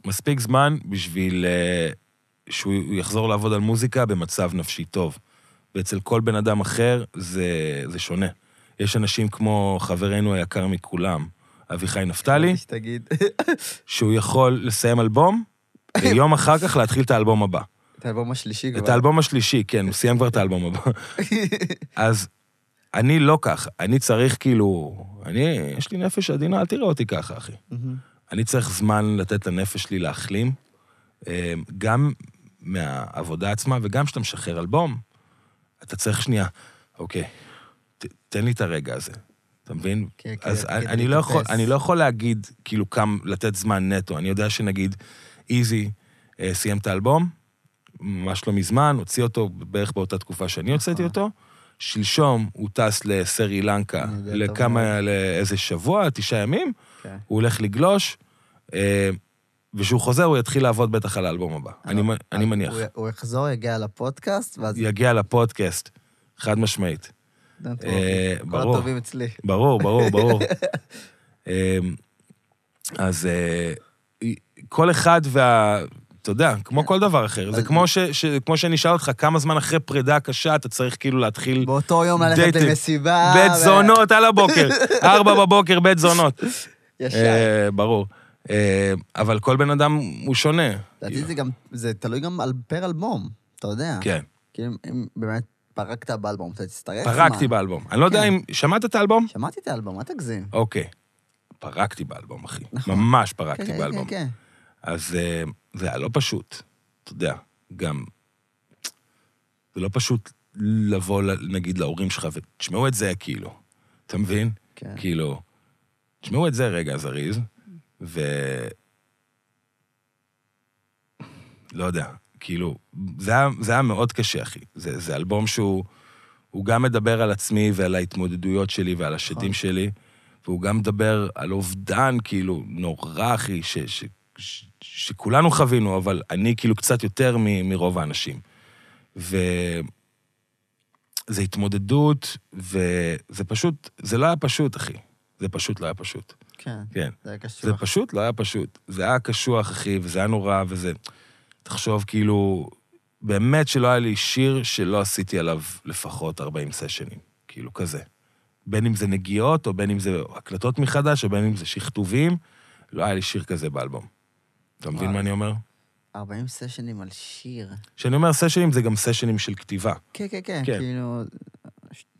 מספיק זמן בשביל uh, שהוא יחזור לעבוד על מוזיקה במצב נפשי טוב. ואצל כל בן אדם אחר זה, זה שונה. יש אנשים כמו חברנו היקר מכולם, אביחי נפתלי, שתגיד. שהוא יכול לסיים אלבום, ויום אחר כך להתחיל את האלבום הבא. את האלבום השלישי כבר. את האלבום השלישי, כן, הוא סיים כבר את האלבום הבא. אז אני לא ככה, אני צריך כאילו... אני, יש לי נפש עדינה, אל תראה אותי ככה, אחי. אני צריך זמן לתת לנפש שלי להחלים, אה, גם מהעבודה עצמה, וגם כשאתה משחרר אלבום, אתה צריך שנייה, אוקיי, ת, תן לי את הרגע הזה, אתה מבין? כן, כן, אז אני, אני, לא יכול. אני לא יכול להגיד, כאילו, כמה, לתת זמן נטו. אני יודע שנגיד, איזי אה, סיים את האלבום, ממש לא מזמן, הוציא אותו בערך באותה תקופה שאני הוצאתי נכון. אותו. שלשום הוא טס לסרי לנקה לכמה, לאיזה שבוע, תשעה ימים, כן. הוא הולך לגלוש, אה, וכשהוא חוזר הוא יתחיל לעבוד בטח על האלבום הבא. אני, מ- אני אז מניח. הוא- הוא יחזור, יגיע לפודקאסט, ואז... יגיע לפודקאסט, חד משמעית. אה, כל ברור. הטובים אצלי. ברור, ברור, ברור. אה, אז אה, כל אחד וה... אתה יודע, כמו כל דבר אחר. זה כמו, ש, ש, כמו שאני אשאל אותך, כמה זמן אחרי פרידה קשה אתה צריך כאילו להתחיל... באותו יום ללכת. למסיבה. בית זונות על הבוקר, ארבע בבוקר, בית זונות. ישר. אה, ברור. אה, אבל כל בן אדם הוא שונה. לדעתי זה גם, זה תלוי גם על פר אלבום, אתה יודע. כן, כאילו, אם באמת פרקת באלבום, אתה תצטרך פרקתי זמן. באלבום. אני לא יודע כן. אם... שמעת את האלבום? שמעתי את האלבום, אל תגזים. אוקיי. פרקתי באלבום, אחי. נכון. ממש כן, פרקתי כן, באלבום. כן, כן. אז אה, זה היה לא פשוט, אתה יודע, גם... זה לא פשוט לבוא, נגיד, להורים שלך ותשמעו את זה, כאילו. אתה מבין? כן. כאילו, תשמעו את זה רגע זריז, ו... לא יודע, כאילו, זה היה, זה היה מאוד קשה, אחי. זה, זה אלבום שהוא הוא גם מדבר על עצמי ועל ההתמודדויות שלי ועל השדים נכון. שלי, והוא גם מדבר על אובדן, כאילו, נורא, אחי, ש, ש, ש, שכולנו חווינו, אבל אני כאילו קצת יותר מ, מרוב האנשים. וזה התמודדות, וזה פשוט, זה לא היה פשוט, אחי. זה פשוט לא היה פשוט. כן, כן. זה היה זה קשוח. פשוט לא היה פשוט. זה היה קשוח, אחי, וזה היה נורא, וזה... תחשוב, כאילו, באמת שלא היה לי שיר שלא עשיתי עליו לפחות 40 סשנים. כאילו. כזה. בין אם זה נגיעות, או בין אם זה הקלטות מחדש, או בין אם זה שכתובים, לא היה לי שיר כזה באלבום. אתה מבין וואו. מה אני אומר? 40 סשנים על שיר. כשאני אומר סשנים, זה גם סשנים של כתיבה. כן, כן, כן, כן. כאילו...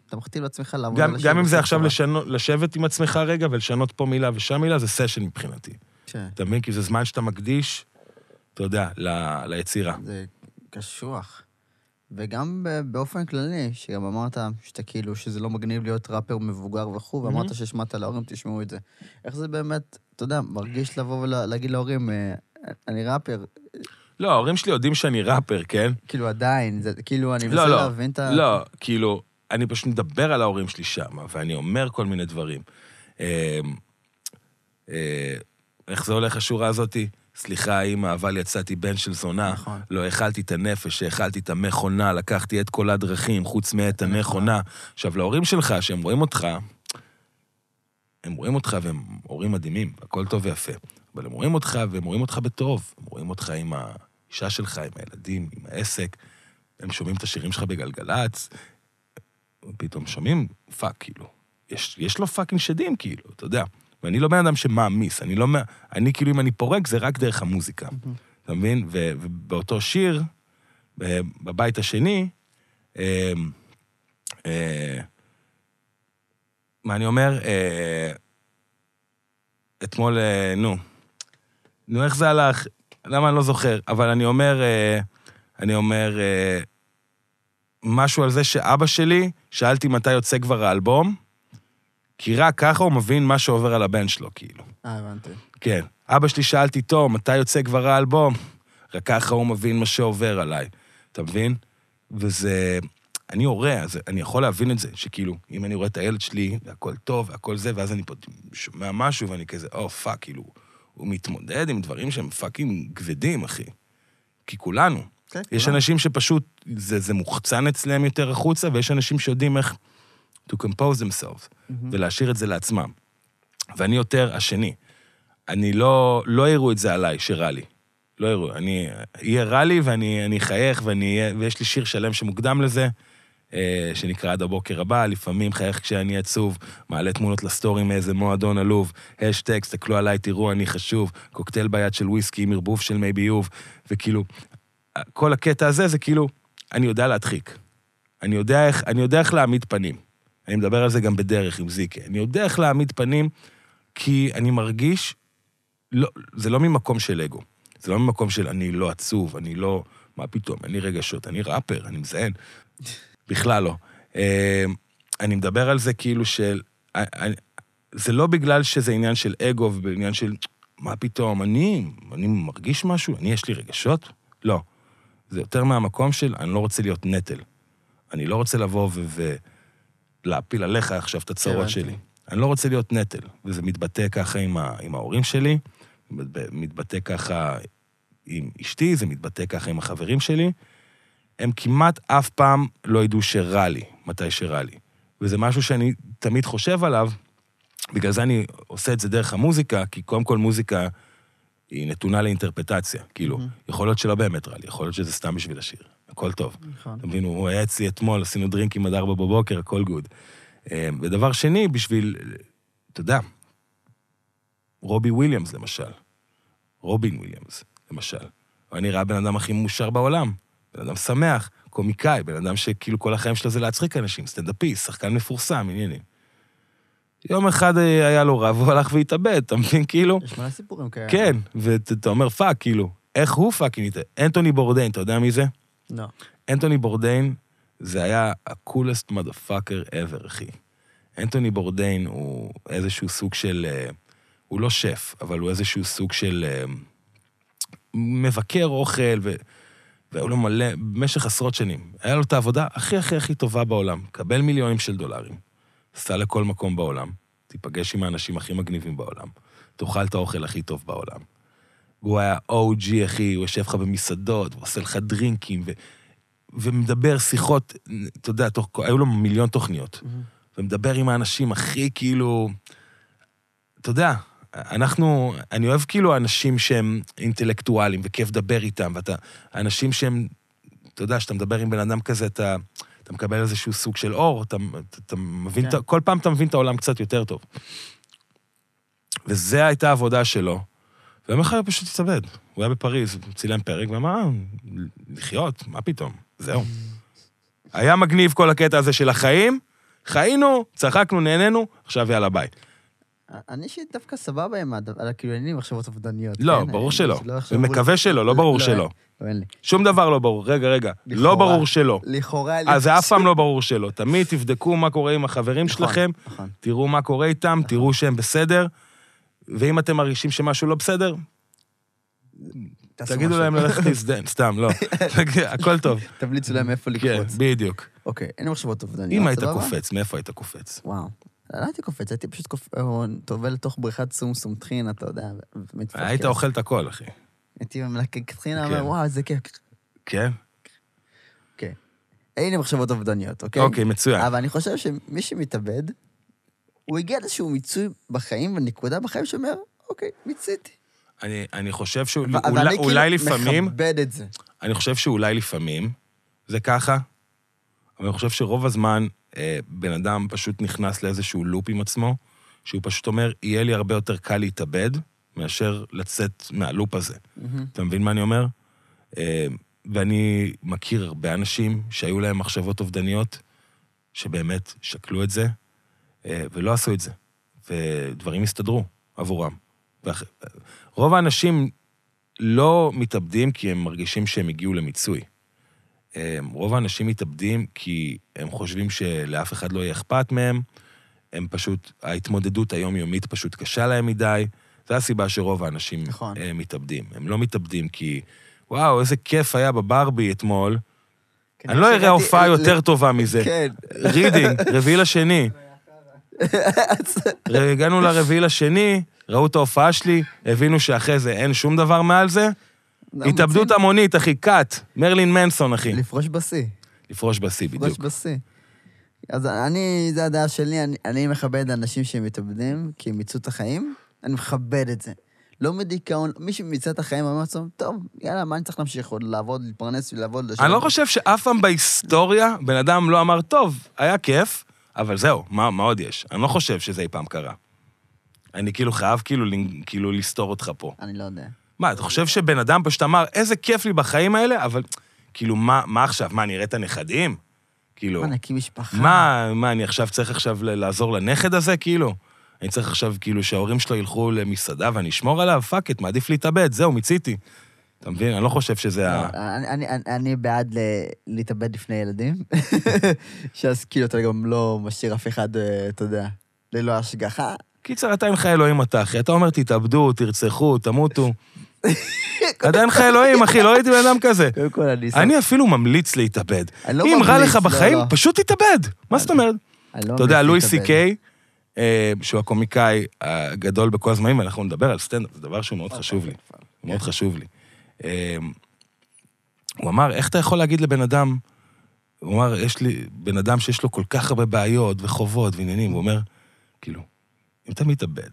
אתה מכתיב לעצמך לעבוד גם, על גם אם זה עכשיו טובה. לשנו, לשבת עם עצמך רגע ולשנות פה מילה ושם מילה, זה סשן מבחינתי. כן, אתה מבין? כי זה זמן שאתה מקדיש, אתה יודע, ל, ליצירה. זה קשוח. וגם באופן כללי, שגם אמרת שאתה כאילו, שזה לא מגניב להיות ראפר מבוגר וכו', ואמרת שהשמעת להורים, תשמעו את זה. איך זה באמת, אתה יודע, מרגיש לבוא ולהגיד להורים, אה, אני ראפר, לא, ההורים שלי יודעים שאני ראפר, כן? כאילו עדיין, זה כאילו, אני מנסה לא, לא, להבין את ה... לא, כאילו, אני פשוט מדבר על ההורים שלי שם, ואני אומר כל מיני דברים. אה, אה, איך זה הולך השורה הזאתי? סליחה, אמא, אבל יצאתי בן של זונה. נכון. לא האכלתי את הנפש, האכלתי את המכונה, לקחתי את כל הדרכים, חוץ מאת נכון. הנכונה. עכשיו, להורים שלך, שהם רואים אותך, הם רואים אותך והם הורים מדהימים, הכל טוב ויפה. אבל הם רואים אותך והם רואים אותך בטוב. הם רואים אותך עם האישה שלך, עם הילדים, עם העסק. הם שומעים את השירים שלך בגלגלצ, פתאום שומעים fuck, כאילו. יש, יש לו fucking שדים, כאילו, אתה יודע. ואני לא בן אדם שמעמיס, אני לא... אני, כאילו, אם אני פורק, זה רק דרך המוזיקה. אתה מבין? ובאותו שיר, בבית השני, אה, אה, מה אני אומר? אה, אתמול, אה, נו, נו, איך זה הלך? למה אני לא זוכר? אבל אני אומר, אה, אני אומר, אה, משהו על זה שאבא שלי, שאלתי מתי יוצא כבר האלבום, כי רק ככה הוא מבין מה שעובר על הבן שלו, כאילו. אה, הבנתי. כן. אבא שלי שאלתי, טוב, מתי יוצא כבר האלבום? רק ככה הוא מבין מה שעובר עליי. אתה מבין? וזה... אני הורה, אז אני יכול להבין את זה, שכאילו, אם אני רואה את הילד שלי, והכל טוב, והכל זה, ואז אני פה שומע משהו, ואני כזה, או, fuck, כאילו, הוא מתמודד עם דברים שהם fucking כבדים, אחי. כי כולנו. כן, יש לכולם. אנשים שפשוט, זה, זה מוחצן אצלם יותר החוצה, ויש אנשים שיודעים איך to compose themselves, ולהשאיר את זה לעצמם. ואני יותר השני. אני לא, לא יראו את זה עליי, שרע לי. לא יראו, אני, יהיה רע לי ואני אני אחייך, ואני ויש לי שיר שלם שמוקדם לזה, אה, שנקרא עד הבוקר הבא, לפעמים חייך כשאני עצוב, מעלה תמונות לסטורי מאיזה מועדון עלוב, השטג, תסתכלו עליי, תראו, אני חשוב, קוקטייל ביד של וויסקי עם ערבוב של מי ביוב, וכאילו, כל הקטע הזה זה כאילו, אני יודע להדחיק. אני יודע איך, אני יודע איך להעמיד פנים. אני מדבר על זה גם בדרך עם זיקה. אני יודע איך להעמיד פנים, כי אני מרגיש, לא, זה לא ממקום של אגו. זה לא ממקום של אני לא עצוב, אני לא... מה פתאום, אין לי רגשות, אני ראפר, אני מזיין. בכלל לא. אה, אני מדבר על זה כאילו של... אה, אני- זה לא בגלל שזה עניין של אגו ובעניין של מה פתאום, אני, אני מרגיש משהו, אני יש לי רגשות? לא. זה יותר מהמקום של אני לא רוצה להיות נטל. אני לא רוצה לבוא ולהפיל עליך עכשיו את הצרות. שלי. אני לא רוצה להיות נטל, וזה מתבטא ככה עם, ה- עם ההורים שלי, מת- מתבטא ככה עם אשתי, זה מתבטא ככה עם החברים שלי. הם כמעט אף פעם לא ידעו שרע לי, מתי שרע לי. וזה משהו שאני תמיד חושב עליו, בגלל זה אני עושה את זה דרך המוזיקה, כי קודם כל מוזיקה היא נתונה לאינטרפטציה. כאילו, יכול להיות שלא באמת רע לי, יכול להיות שזה סתם בשביל השיר. הכל טוב. נכון. אתה מבין, הוא היה אצלי אתמול, עשינו דרינקים עד ארבע בבוקר, הכל good. אה, ודבר שני, בשביל, אתה יודע, רובי וויליאמס למשל, רובין וויליאמס למשל, הוא נראה הבן אדם הכי מאושר בעולם, בן אדם שמח, קומיקאי, בן אדם שכאילו כל החיים שלו זה להצחיק אנשים, סטנדאפיסט, שחקן מפורסם, עניינים. יום אחד אה, היה לו רע, הוא הלך והתאבד, אתה מבין? כאילו, יש מלא סיפורים כאלה. כן, ואתה אומר fuck, כאילו, איך הוא fucking התאבד? אנטוני בורדיין, אתה יודע מי זה? לא. אנטוני בורדיין זה היה ה-coolest motherfucker ever, אחי. אנטוני בורדיין הוא איזשהו סוג של... אה, הוא לא שף, אבל הוא איזשהו סוג של אה, מבקר אוכל, ו... והיו לו מלא, במשך עשרות שנים. היה לו את העבודה הכי הכי הכי טובה בעולם. קבל מיליונים של דולרים. נסע לכל מקום בעולם, תיפגש עם האנשים הכי מגניבים בעולם, תאכל את האוכל הכי טוב בעולם. והוא היה OG, אחי, הוא יושב לך במסעדות, ועושה לך דרינקים, ו... ומדבר שיחות, אתה יודע, תוך, היו לו מיליון תוכניות. ומדבר עם האנשים הכי כאילו... אתה יודע, אנחנו, אני אוהב כאילו אנשים שהם אינטלקטואלים, וכיף לדבר איתם, ואתה, אנשים שהם, אתה יודע, כשאתה מדבר עם בן אדם כזה, אתה, אתה מקבל איזשהו סוג של אור, אתה, אתה, אתה מבין, כן. כן. כל פעם אתה מבין את העולם קצת יותר טוב. וזו הייתה העבודה שלו. ויום אחד הוא פשוט התאבד. הוא היה בפריז, צילם פרק, ואמר, "אה, לחיות? מה פתאום? זהו. היה מגניב כל הקטע הזה של החיים, חיינו, צחקנו, נהנינו, עכשיו יאללה ביי. אני אישית דווקא סבבה עם הדבר, כאילו אין לי מחשבות אובדניות. לא, כן? ברור שלא. יחשבו- ומקווה שלא, לא ברור לא, שלא. לא. שום דבר לא ברור. רגע, רגע. לא לכאורה. ברור שלא. לכאורה... אז זה אף פעם לא ברור שלא. תמיד תבדקו מה קורה עם החברים נכון, שלכם, נכון. תראו מה קורה איתם, תראו שהם בסדר, ואם אתם מרגישים שמשהו לא בסדר, תגידו. להם ללכת להזדהן, סתם, לא. הכל טוב. תמליצו להם איפה כן, לקפוץ. בדיוק. אוקיי, אין לי מחשבות אובדניות, אם היית? קופץ, מאיפה היית קופץ? וואו. לא הייתי קופץ, הייתי פשוט קופ- טובל לתוך בריכת סומסום טחינה, אתה יודע, ומתפקס. היית אוכל את הכל, אחי. הייתי מלקק טחינה, כן. אומר, וואו, איזה כיף. כן? אוקיי. אין לי מחשבות אובדניות, אוקיי? אוקיי, מצוין. אבל אני חושב שמי שמתאבד, הוא הגיע לאיזשהו מיצוי בחיים, ונקודה בחיים שאומר, אוקיי, מיציתי. אני- אני חושב אבל אולי- אני אולי כאילו לפעמים... מכבד את זה. אני חושב שאולי לפעמים זה ככה, אבל אני חושב שרוב הזמן בן אדם פשוט נכנס לאיזשהו לופ עם עצמו, שהוא פשוט אומר, יהיה לי הרבה יותר קל להתאבד מאשר לצאת מהלופ הזה. מהמם. אתה מבין מה אני אומר? אה, ואני מכיר הרבה אנשים שהיו להם מחשבות אובדניות, שבאמת שקלו את זה, אה, ולא עשו את זה, ודברים הסתדרו עבורם. ואח... רוב האנשים לא מתאבדים כי הם מרגישים שהם הגיעו למיצוי. רוב האנשים מתאבדים כי הם חושבים שלאף אחד לא יהיה אכפת מהם, הם פשוט, ההתמודדות היומיומית פשוט קשה להם מדי. זו הסיבה שרוב האנשים נכון. אה, מתאבדים. הם לא מתאבדים כי, וואו, איזה כיף היה בברבי אתמול. כן, אני לא אראה הופעה ל- יותר טובה מזה. כן. רידינג, רביעי לשני. הגענו לרביעי לשני, ראו את ההופעה שלי, הבינו שאחרי זה אין שום דבר מעל זה. התאבדות המונית, אחי, cut. מרלין מנסון, אחי. לפרוש בשיא. לפרוש בשיא, לפרוש בדיוק. בשיא. אז אני, זו הדעה שלי, אני, אני מכבד אנשים שמתאבדים כי הם מיצו את החיים, אני מכבד את זה. לא מדיכאון, מי שמיצה את החיים אומר לעצמו, טוב, יאללה, מה אני צריך להמשיך עוד לעבוד, להתפרנס ולעבוד? אני לא חושב שאף פעם בהיסטוריה בן אדם לא אמר, טוב, היה כיף, אבל זהו, מה, מה עוד יש? אני לא חושב שזה אי פעם קרה. אני כאילו חייב כאילו, כאילו לסתור אותך פה. אני לא יודע. מה, אתה חושב שבן אדם פשוט אמר, איזה כיף לי בחיים האלה, אבל כאילו, מה, מה עכשיו? מה, אני אראה את הנכדים? כאילו, מה, נקים משפחה? מה, מה, אני עכשיו צריך עכשיו לעזור לנכד הזה, כאילו? אני צריך עכשיו, כאילו, שההורים שלו ילכו למסעדה ואני אשמור עליו? fuck it, מעדיף להתאבד, זהו, מיציתי. אתה מבין? אני לא חושב שזה לא, ה... אני, אני, בעד להתאבד לפני ילדים, שאז כאילו אתה גם לא משאיר אף אחד, אה, אתה יודע, ללא השגחה. קיצר, אתה אין לך אלוהים אתה, אחי. אתה אומר, תתאבדו, תרצחו, תמותו. אין לך אלוהים, אחי, לא ראיתי בן אדם כזה. קודם כל, אני... אני אפילו ממליץ להתאבד. לא אם רע לך לא, בחיים, לא. פשוט תתאבד. מה זאת אומרת? אתה יודע, לואי. סי קיי, אה, שהוא הקומיקאי הגדול בכל הזמנים, ואנחנו נדבר על סטנדאפ, זה דבר שהוא מאוד חשוב לי. מאוד חשוב לי. אה, הוא אמר, איך אתה יכול להגיד לבן אדם, הוא אמר, יש לי בן אדם שיש לו כל כך הרבה בעיות וחובות ועניינים, הוא אומר, כאילו, אם אתה מתאבד,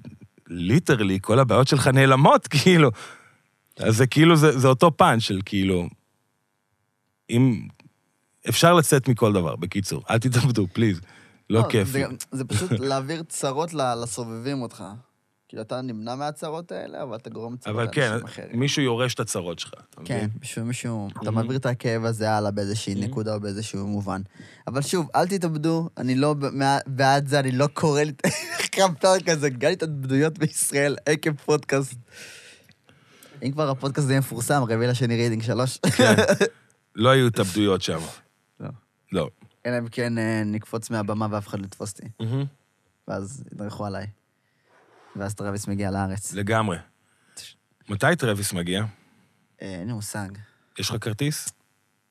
literally כל הבעיות שלך נעלמות, כאילו. אז זה כאילו, זה, זה אותו פאנץ' של כאילו, אם... אפשר לצאת מכל דבר, בקיצור. אל תתאבדו, please. לא כיף. זה, זה פשוט להעביר צרות לסובבים אותך. כאילו, אתה נמנע מהצרות האלה, אבל אתה גורם צרות אבל כן, לאנשים אחרים. מישהו יורש את הצרות שלך, אתה כן, מבין? בשביל מישהו, אתה Mhm. מעביר את הכאב הזה הלאה באיזושהי Mhm. נקודה או באיזשהו מובן. אבל שוב, אל תתאבדו, אני לא בעד זה, אני לא קורא לי... אחרי הפרק הזה, גל התאבדויות בישראל עקב פודקאסט. אם כבר הפודקאסט יהיה מפורסם, רביעי לשני רידינג שלוש. כן. לא היו התאבדויות שם. לא. לא. אלא אם כן אה, נקפוץ מהבמה ואף אחד לא יתפוס אותי. ואז ידרכו עליי. ואז טרוויס מגיע לארץ. לגמרי. מתי טרוויס מגיע? אין לי מושג. יש לך כרטיס?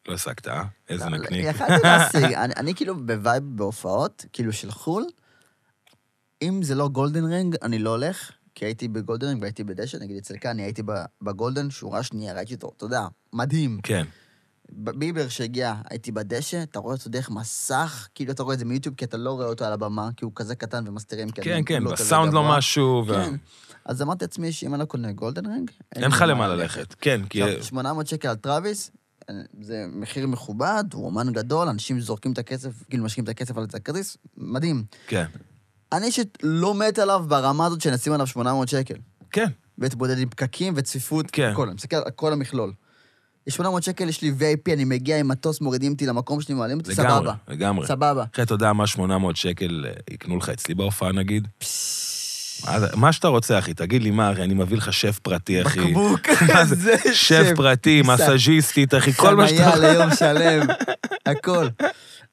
לא השגת, אה? איזה נקניק. יכלתי להשיג. אני, אני כאילו ב vibe בהופעות, כאילו של חו"ל, אם זה לא golden ring, אני לא הולך, כי הייתי ב golden ring והייתי בדשא, נגיד אצל כאן, הייתי ב golden, שורה שנייה, ראיתי אותו, אתה יודע, מדהים. כן. ביבר שהגיע, הייתי בדשא, אתה רואה אותו דרך מסך, כאילו אתה רואה את זה מיוטיוב, כי אתה לא רואה אותו על הבמה, כי הוא כזה קטן ומסתירים, כן, כן, לא כזה והסאונד לא. משהו, ו... כן. אז אמרתי לעצמי שאם אני לא קונה golden ring, אין לך למה ללכת. כן, כי... עכשיו, 800 שקל על טרוויס, זה מחיר מכובד, הוא אומן גדול, אנשים זורקים את הכסף, כאילו משקיעים את הכסף על הכרטיס, מדהים. כן. אני אישית לא מת עליו ברמה הזאת שנשים עליו 800 שקל. כן. ואתמודד עם פקקים וצפיפות, כן. הכל, אני מסתכל על כל המכלול. יש 800 שקל, יש לי VIP, אני מגיע עם מטוס, מורידים אותי למקום שלי, מעלים אותי, לגמרי, סבבה. לגמרי. סבבה. אחי, אתה יודע מה 800 שקל אה, יקנו לך אצלי בהופעה, נגיד? מה שאתה רוצה, אחי, תגיד לי מה, אחי, אני מביא לך שף פרטי, אחי. בקבוק, מה זה? זה שף פרטי, טיסה. מסאז'יסטית, אחי, כל מה שאתה... חנייה ליום שלם, הכל.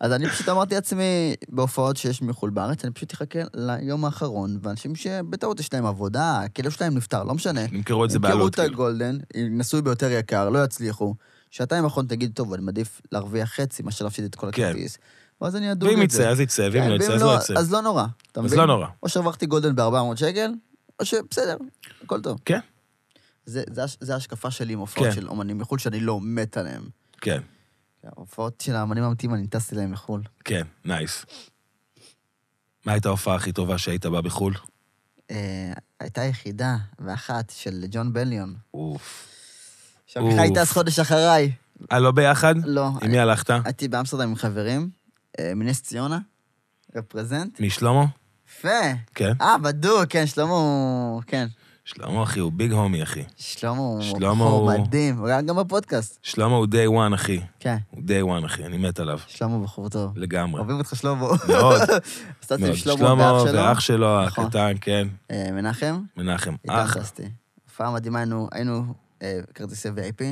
אז אני פשוט אמרתי לעצמי, בהופעות שיש מחו"ל בארץ, אני פשוט אחכה ליום האחרון, ואנשים שבטעות יש להם עבודה, הכלב שלהם נפטר, לא משנה. נמכרו את זה ימכרו בעלות, את כאילו. הגולדן, ינסו ביותר יקר, לא יצליחו. שעתיים האחרון תגיד, טוב, אני מעדיף להרוויח חצי מאשר להפסיד את כל כן. הכרטיס. ואז אני אדוג את זה. ואם יצא, אז יצא, ואם כן, לא יצא, אז לא יצא. אז לא נורא, אתה אז מבין? לא נורא. או שהרווחתי golden ב-400 שקל, או שבסדר, הכל טוב. כן. זה ההשקפה שלי עם הופעות כן. של אומנים מחו"ל, שאני לא מת עליהם. כן, ההופעות של האמנים האמיתיים, אני טסתי להם לחו"ל. כן, nice. מה הייתה ההופעה הכי טובה שהיית בה בחו"ל? אה, הייתה יחידה ואחת של ג'ון בליון. אוף. שאביחי אוף. טס חודש אחריי. אה, לא ביחד? לא. עם מי הלכת? הייתי באמסטרדם עם חברים, אה, מנס ציונה, רפרזנט. משלמה? יפה. כן. אה, בדוק, כן, שלמה הוא... כן. שלמה, אחי, הוא ביג הומי, אחי. שלמה הוא הוא- מדהים, הוא גם בפודקאסט. שלמה הוא day one, אחי. כן, הוא day one, אחי, אני מת עליו. שלמה בחור טוב. לגמרי. אוהבים אותך, שלמה. מאוד. עשיתי עם. שלמה ואח שלו. ואח שלו נכון. הקטן, כן. אה, מנחם. מנחם. אח. הופעה מדהימה, היינו, אה, כרטיסי VIP,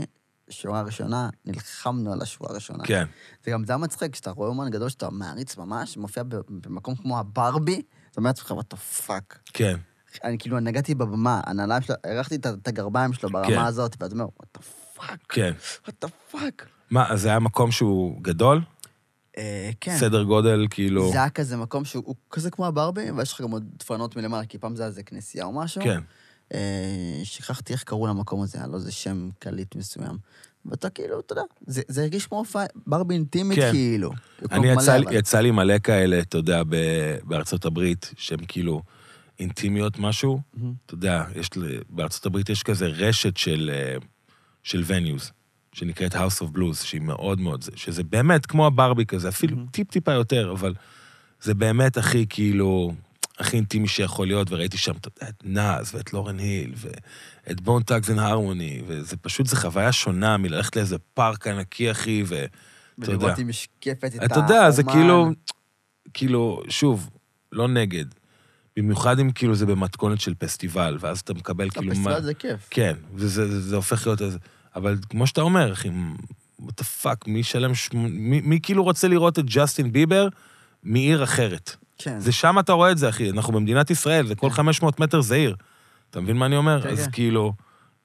שורה ראשונה, נלחמנו על השורה הראשונה. כן. זה גם זה המצחיק, כשאתה רואה אומן גדול שאתה מעריץ ממש, מופיע במקום כמו הברבי, אתה אומר לעצמך, what the fuck. כן. אני כאילו נגעתי בבמה, הנעליים שלו, הרחתי את הגרביים שלו ברמה כן. הזאת, ואתה אומר, what the fuck, כן. what the fuck. מה, אז זה היה מקום שהוא גדול? אה, כן. סדר גודל, כאילו... זה היה כזה מקום שהוא הוא כזה כמו הברבי, ויש לך גם עוד דפנות מלמעלה, כי פעם זה היה איזה כנסייה או משהו. כן. אה, שכחתי איך קראו למקום הזה, היה לו איזה שם קליט מסוים. ואתה כאילו, אתה יודע, זה, זה הרגיש כמו הופעה, ברבי אינטימית כן. כאילו. אני מלא, יצא, לי- אבל- יצא לי מלא כאלה, אתה יודע, בארצות הברית, שהם כאילו אינטימיות משהו. מהמם. אתה יודע, יש, בארצות הברית יש כזה רשת של, אה, של venues, שנקראת House of Blues, שהיא מאוד מאוד, זה- שזה באמת כמו הברבי כזה, אפילו מהמם. טיפ-טיפה יותר, אבל זה באמת הכי כאילו, הכי אינטימי שיכול להיות, וראיתי שם את נאז ואת לורן היל, ואת Bone Thugs-n-Harmony, וזה פשוט, זו חוויה שונה מללכת לאיזה פארק ענקי, אחי, ו... ולראות היא משקפת את האומן. אתה יודע, זה כאילו, כאילו, שוב, לא נגד. במיוחד אם כאילו זה במתכונת של פסטיבל, ואז אתה מקבל כאילו מה... הפסטיבל זה כיף. כן, וזה זה, זה הופך להיות. אבל כמו שאתה אומר, אחי, what the fuck, מי ישלם... שמ... מי, מי כאילו רוצה לראות את ג'סטין ביבר מעיר אחרת? כן. זה שם אתה רואה את זה, אחי. אנחנו במדינת ישראל, זה כל כן. 500 מטר זה עיר. אתה מבין מה אני אומר? כן, אז כן. כאילו,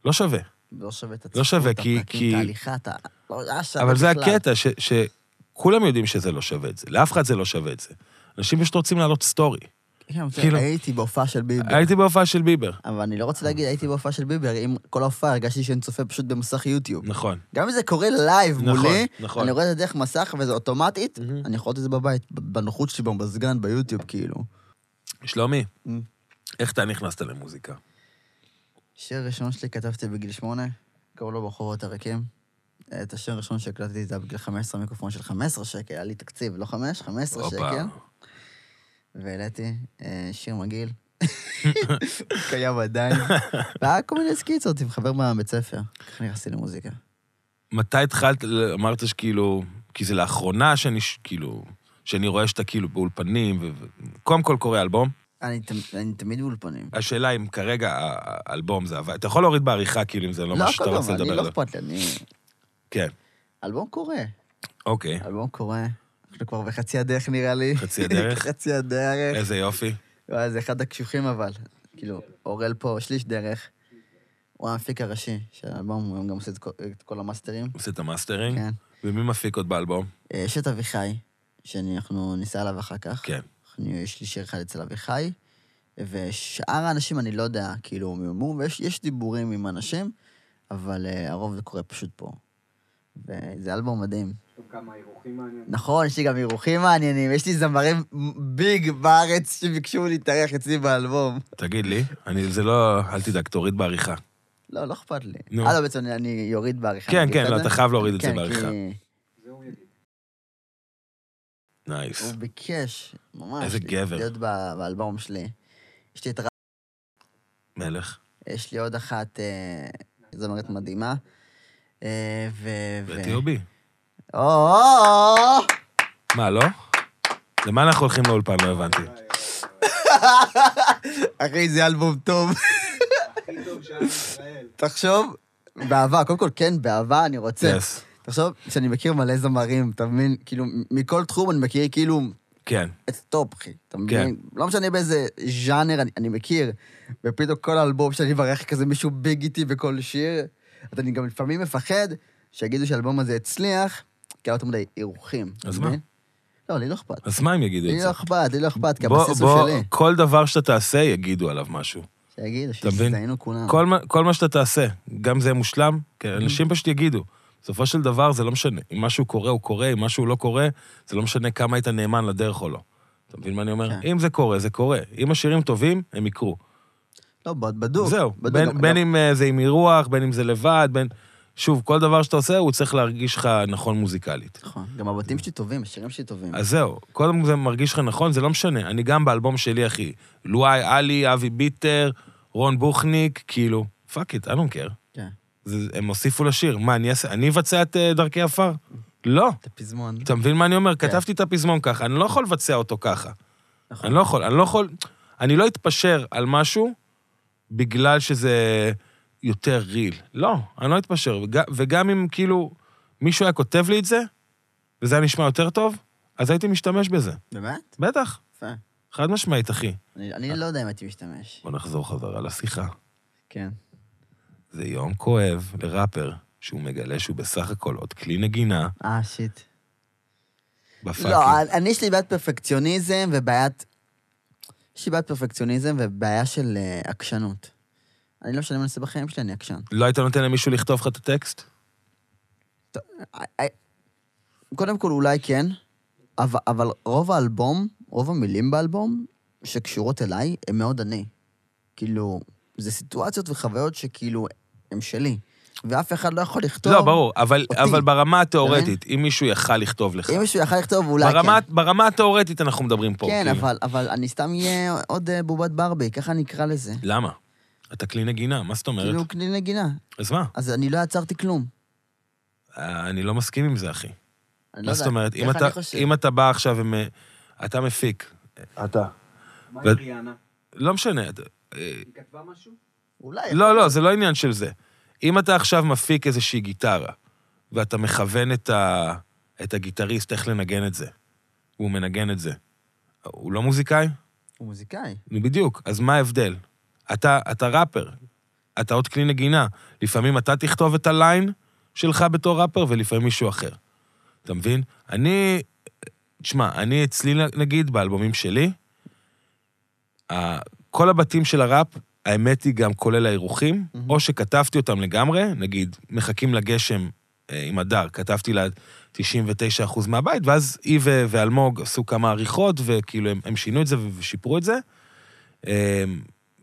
לא שווה. לא שווה את לא שווה, כי- כי- את ההליכה, אתה... לא שווה אבל זה. הקטע, ש, שכולם יודעים שזה לא שווה את זה. לאף אחד זה לא שווה את זה. אנשים פשוט רוצים לעלות story. כן, כאילו- הייתי בהופעה של ביבר. הייתי בהופעה של ביבר. אבל אני לא רוצה להגיד, הייתי בהופעה של ביבר, עם כל ההופעה הרגשתי שאני צופה פשוט במסך יוטיוב. נכון. גם אם זה קורה live נכון, מולי, נכון. אני רואה את זה דרך מסך וזה אוטומטית, מהמם. אני יכול לראות את זה בבית, בנוחות שלי במזגן, ביוטיוב, כאילו. שלומי, Mm. איך אתה נכנסת למוזיקה? שיר ראשון שלי כתבתי בגיל שמונה, קראו לו ברחובות הריקים. את השיר הראשון שהקלטתי זה היה בגיל 15, מיקרופון של 15 שקל, היה לי תקציב, לא 5, 15 הופה. שקל. והעליתי אה, שיר מגעיל. קיים עדיין. והיה כל מיני סקיצות עם חבר מהבית ספר. ככה נכנסתי למוזיקה. מתי התחלת, אמרת שכאילו, כי זה לאחרונה שאני, כאילו, שאני רואה שאתה כאילו באולפנים, ו... ו- קודם כל קורא אלבום. אני, אני תמיד באולפנים. השאלה אם כרגע האלבום זה עבד. אתה יכול להוריד בעריכה, כאילו, אם זה לא לא, מה שאתה רוצה אני לדבר לא עליו. אכפת לי, אני... כן, אלבום קורה, אוקיי. אלבום קורה. אנחנו כבר בחצי הדרך נראה לי. חצי הדרך? חצי הדרך. איזה יופי. וואי, זה אחד הקשוחים אבל. כאילו, אורל פה, שליש דרך. הוא המפיק הראשי של האלבום, הוא גם עושה את כל- את כל המאסטרים. עושה את המאסטרינג. כן. ומי מפיק עוד באלבום? אה, יש את אביחי, שאנחנו ניסע עליו אחר כך. כן. אנחנו- יש לי שיר אחד אצל אביחי, ושאר האנשים, אני לא יודע, כאילו, מיומו, ויש יש דיבורים עם אנשים, אבל אה, הרוב זה קורה פשוט פה. וזה אלבום מדהים. גם מעניינים. נכון, יש לי גם אירוחים מעניינים, יש לי זמרים big בארץ שביקשו להתארח אצלי באלבום. תגיד לי, אני, זה לא, אל תדאג, תוריד בעריכה. לא, לא אכפת לי. נו. אה, לא, בעצם אני- אני יוריד בעריכה. כן, כן, לא, את אתה חייב להוריד את זה כן, בעריכה. נייס. הוא ביקש, ממש. איזה גבר. להיות באלבום שלי. יש לי את... ר- מלך. יש לי עוד אחת אה, זמרת מדהימה. אה, ו... ו- מה, לא? למה אנחנו הולכים לאולפן? לא הבנתי. אחי, זה אלבום טוב. תחשוב, באהבה, קודם כל, כן, באהבה אני רוצה. תחשוב שאני מכיר מלא זמרים, אתה מבין? כאילו, מכל תחום אני מכיר כאילו כן. את top, אחי. אתה כן. מבין? לא משנה באיזה ז'אנר אני, אני מכיר, ופתאום כל האלבום שאני מברך כזה מישהו big איתי בכל שיר, אז אני גם לפעמים מפחד שיגידו שהאלבום הזה הצליח, כי היה יותר מדי אירוחים. אז מה? לא, לי לא אכפת. אז מה הם יגידו את לי זה? לא אכפת, לי לא אכפת, כי בוא, הבסיס הוא בוא, שלי. כל דבר שאתה תעשה, יגידו עליו משהו. שיגידו? שיזדיינו כולם. כל מה, כל מה שאתה תעשה, גם זה מושלם, כן, אנשים פשוט יגידו. בסופו של דבר זה לא משנה. אם משהו קורה, הוא קורה, אם משהו לא קורה, זה לא משנה כמה היית נאמן לדרך או לא. אתה מבין מה אני אומר? כן. אם זה קורה, זה קורה. אם השירים טובים, הם יקרו. לא, בדוק. זהו. בדוק. בין, גם- בין גם- אם אה, זה עם אירוח, בין אם זה לבד, בין... שוב, כל דבר שאתה עושה, הוא צריך להרגיש לך נכון מוזיקלית. נכון, גם הבתים שלי טובים, השירים שלי טובים. אז זהו, קודם זה מרגיש לך נכון, זה לא משנה. אני גם באלבום שלי, אחי. לואי, עלי, אבי ביטר, רון בוכניק, כאילו, fuck it, I don't care. כן. זה, הם הוסיפו לשיר. מה, אני אעשה, אני אבצע את אה, דרכי עפר? לא. את הפזמון. אתה מבין מה אני אומר? כן. כתבתי את הפזמון ככה, אני לא יכול לבצע אותו ככה. נכון. אני לא יכול, אני לא יכול... אני לא אתפשר על משהו בגלל שזה יותר real. לא, אני לא אתפשר. וג, וגם אם כאילו מישהו היה כותב לי את זה, וזה היה נשמע יותר טוב, אז הייתי משתמש בזה. באמת? בטח, יפה. חד משמעית, אחי. אני אני לא יודע אם הייתי משתמש. בוא נחזור חזרה לשיחה. כן. זה יום כואב לראפר, שהוא מגלה שהוא בסך הכל עוד כלי נגינה אה, shit. ב fucking. לא, אני יש לי בעיית פרפקציוניזם ובעיית... יש לי בעיית פרפקציוניזם ובעיה של אה, עקשנות. אני לא משנה מה אני עושה בחיים שלי, אני עקשן. לא היית נותן למישהו לכתוב לך את הטקסט? אה, אה, קודם כל, אולי כן, אבל, אבל רוב האלבום, רוב המילים באלבום שקשורות אליי, הם מאוד אני. כאילו, זה סיטואציות וחוויות שכאילו, הם שלי. ואף אחד לא יכול לכתוב... לא, ברור, אבל, אותי. אבל ברמה התיאורטית, אם מישהו יכל לכתוב לך, אם מישהו יכל לכתוב, אולי ברמה, כן. ברמה התיאורטית אנחנו מדברים פה. כן, כאילו. אבל, אבל אני סתם אהיה עוד אה, בובת ברבי, ככה אני אקרא לזה. למה? אתה כלי נגינה, מה זאת אומרת? כאילו, כלי נגינה. אז מה? אז אני לא יצרתי כלום. אה, אני לא מסכים עם זה, אחי. אני לא מה זאת אומרת? אם אתה. אם אתה בא עכשיו עם... אתה מפיק. אתה. מה עם ריאנה? לא משנה. אה, היא כתבה משהו? אולי. לא, לא, זה לא עניין של זה. אם אתה עכשיו מפיק איזושהי גיטרה, ואתה מכוון את, ה... את הגיטריסט איך לנגן את זה, והוא מנגן את זה, הוא לא מוזיקאי? הוא מוזיקאי. בדיוק. אז מה ההבדל? אתה, אתה ראפר, אתה עוד כלי נגינה. לפעמים אתה תכתוב את הליין שלך בתור ראפר, ולפעמים מישהו אחר. אתה מבין? אני... תשמע, אני אצלי, נגיד, באלבומים שלי, כל הבתים של הראפ, האמת היא גם כולל האירוחים, מהמם. או שכתבתי אותם לגמרי, נגיד, מחכים לגשם אה, עם הדר, כתבתי לה 99% מהבית, ואז היא ואלמוג עשו כמה עריכות, וכאילו הם, הם שינו את זה ושיפרו את זה.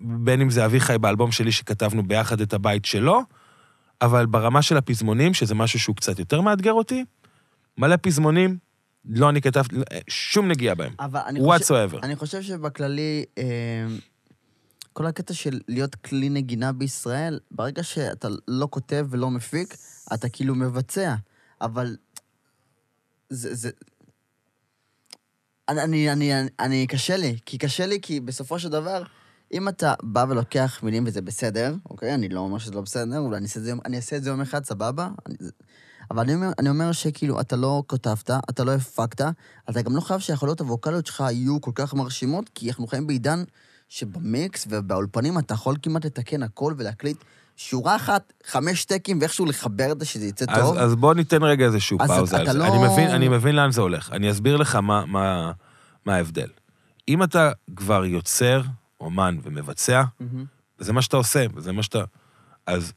בין אם זה אביחי באלבום שלי שכתבנו ביחד את הבית שלו, אבל ברמה של הפזמונים, שזה משהו שהוא קצת יותר מאתגר אותי, מלא פזמונים, לא אני כתבתי, שום נגיעה בהם. אבל אני חושב... whatsoever. אני חושב שבכללי, אה, כל הקטע של להיות כלי נגינה בישראל, ברגע שאתה לא כותב ולא מפיק, אתה כאילו מבצע. אבל זה... זה... אני, אני, אני, אני, קשה לי, כי קשה לי, כי בסופו של דבר, אם אתה בא ולוקח מילים וזה בסדר, אוקיי? אני לא אומר שזה לא בסדר, אולי אני אעשה את זה יום, אני אעשה את זה יום אחד, סבבה? אני, אבל אני אומר, אני אומר שכאילו, אתה לא כתבת, אתה לא הפקת, אתה גם לא חייב שהיכולות הווקאליות שלך יהיו כל כך מרשימות, כי אנחנו חיים בעידן שבמיקס ובאולפנים אתה יכול כמעט לתקן הכל ולהקליט שורה אחת, חמש טקים, ואיכשהו לחבר את זה שזה יצא אז, טוב. אז בוא ניתן רגע איזשהו פאוזה על זה. לא- אני, מבין, אני מבין לאן זה הולך. אני אסביר לך מה, מה, מה ההבדל. אם אתה כבר יוצר, אומן ומבצע, מהמם. וזה מה שאתה עושה, וזה מה שאתה... אז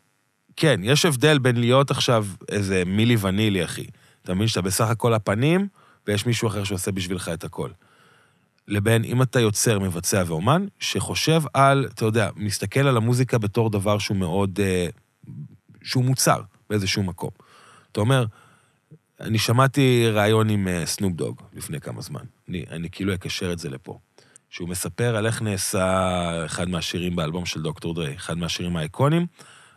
כן, יש הבדל בין להיות עכשיו איזה מילי ונילי, אחי. אתה מבין שאתה בסך הכל הפנים, ויש מישהו אחר שעושה בשבילך את הכל. לבין אם אתה יוצר, מבצע ואומן, שחושב על, אתה יודע, מסתכל על המוזיקה בתור דבר שהוא מאוד אה, שהוא מוצר באיזשהו מקום. אתה אומר, אני שמעתי ראיון עם אה, סנופ דוג לפני כמה זמן. אני, אני כאילו אקשר את זה לפה. שהוא מספר על איך נעשה אחד מהשירים באלבום של דוקטור דריי, אחד מהשירים האיקונים.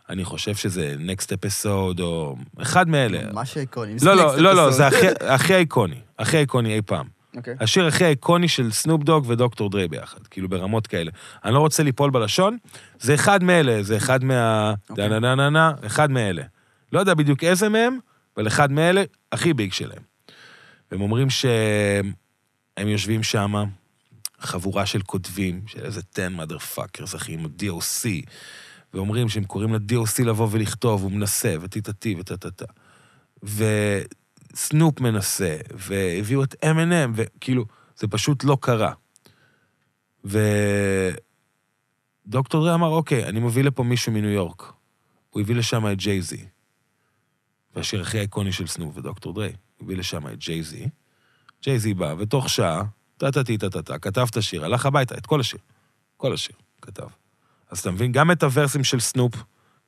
אני חושב שזה Next Episode, או אחד מאלה. מה שאיקוני. לא, לא, לא, לא, זה הכי, הכי איקוני, הכי איקוני אי פעם. אוקיי. השיר הכי איקוני של סנופ דוג ודוקטור דריי ביחד, כאילו ברמות כאלה. אני לא רוצה ליפול בלשון, זה אחד מאלה, זה אחד מה... אוקיי. נה נה נה נה אחד מאלה. לא יודע בדיוק איזה מהם, אבל אחד מאלה, הכי ביג שלהם. והם אומרים שהם יושבים שם, חבורה של כותבים, של איזה 10 mother fuckers, אחי, עם ה-DOC, ואומרים שהם קוראים ל-DOC לבוא ולכתוב, הוא מנסה, וטיטטי וטטטה. וסנופ מנסה, והביאו את M&M, וכאילו, זה פשוט לא קרה. ודוקטור דרי אמר, אוקיי, אני מביא לפה מישהו מניו יורק. הוא הביא לשם את ג'יי-זי. והשיר הכי איקוני של סנופ ודוקטור דרי, הביא לשם את ג'יי-זי. ג'יי-זי בא, ותוך שעה, טה-טה-טי, טה-טה-טה, כתב את השיר, הלך הביתה, את כל השיר. כל השיר, כתב. אז אתה מבין, גם את הוורסים של סנופ,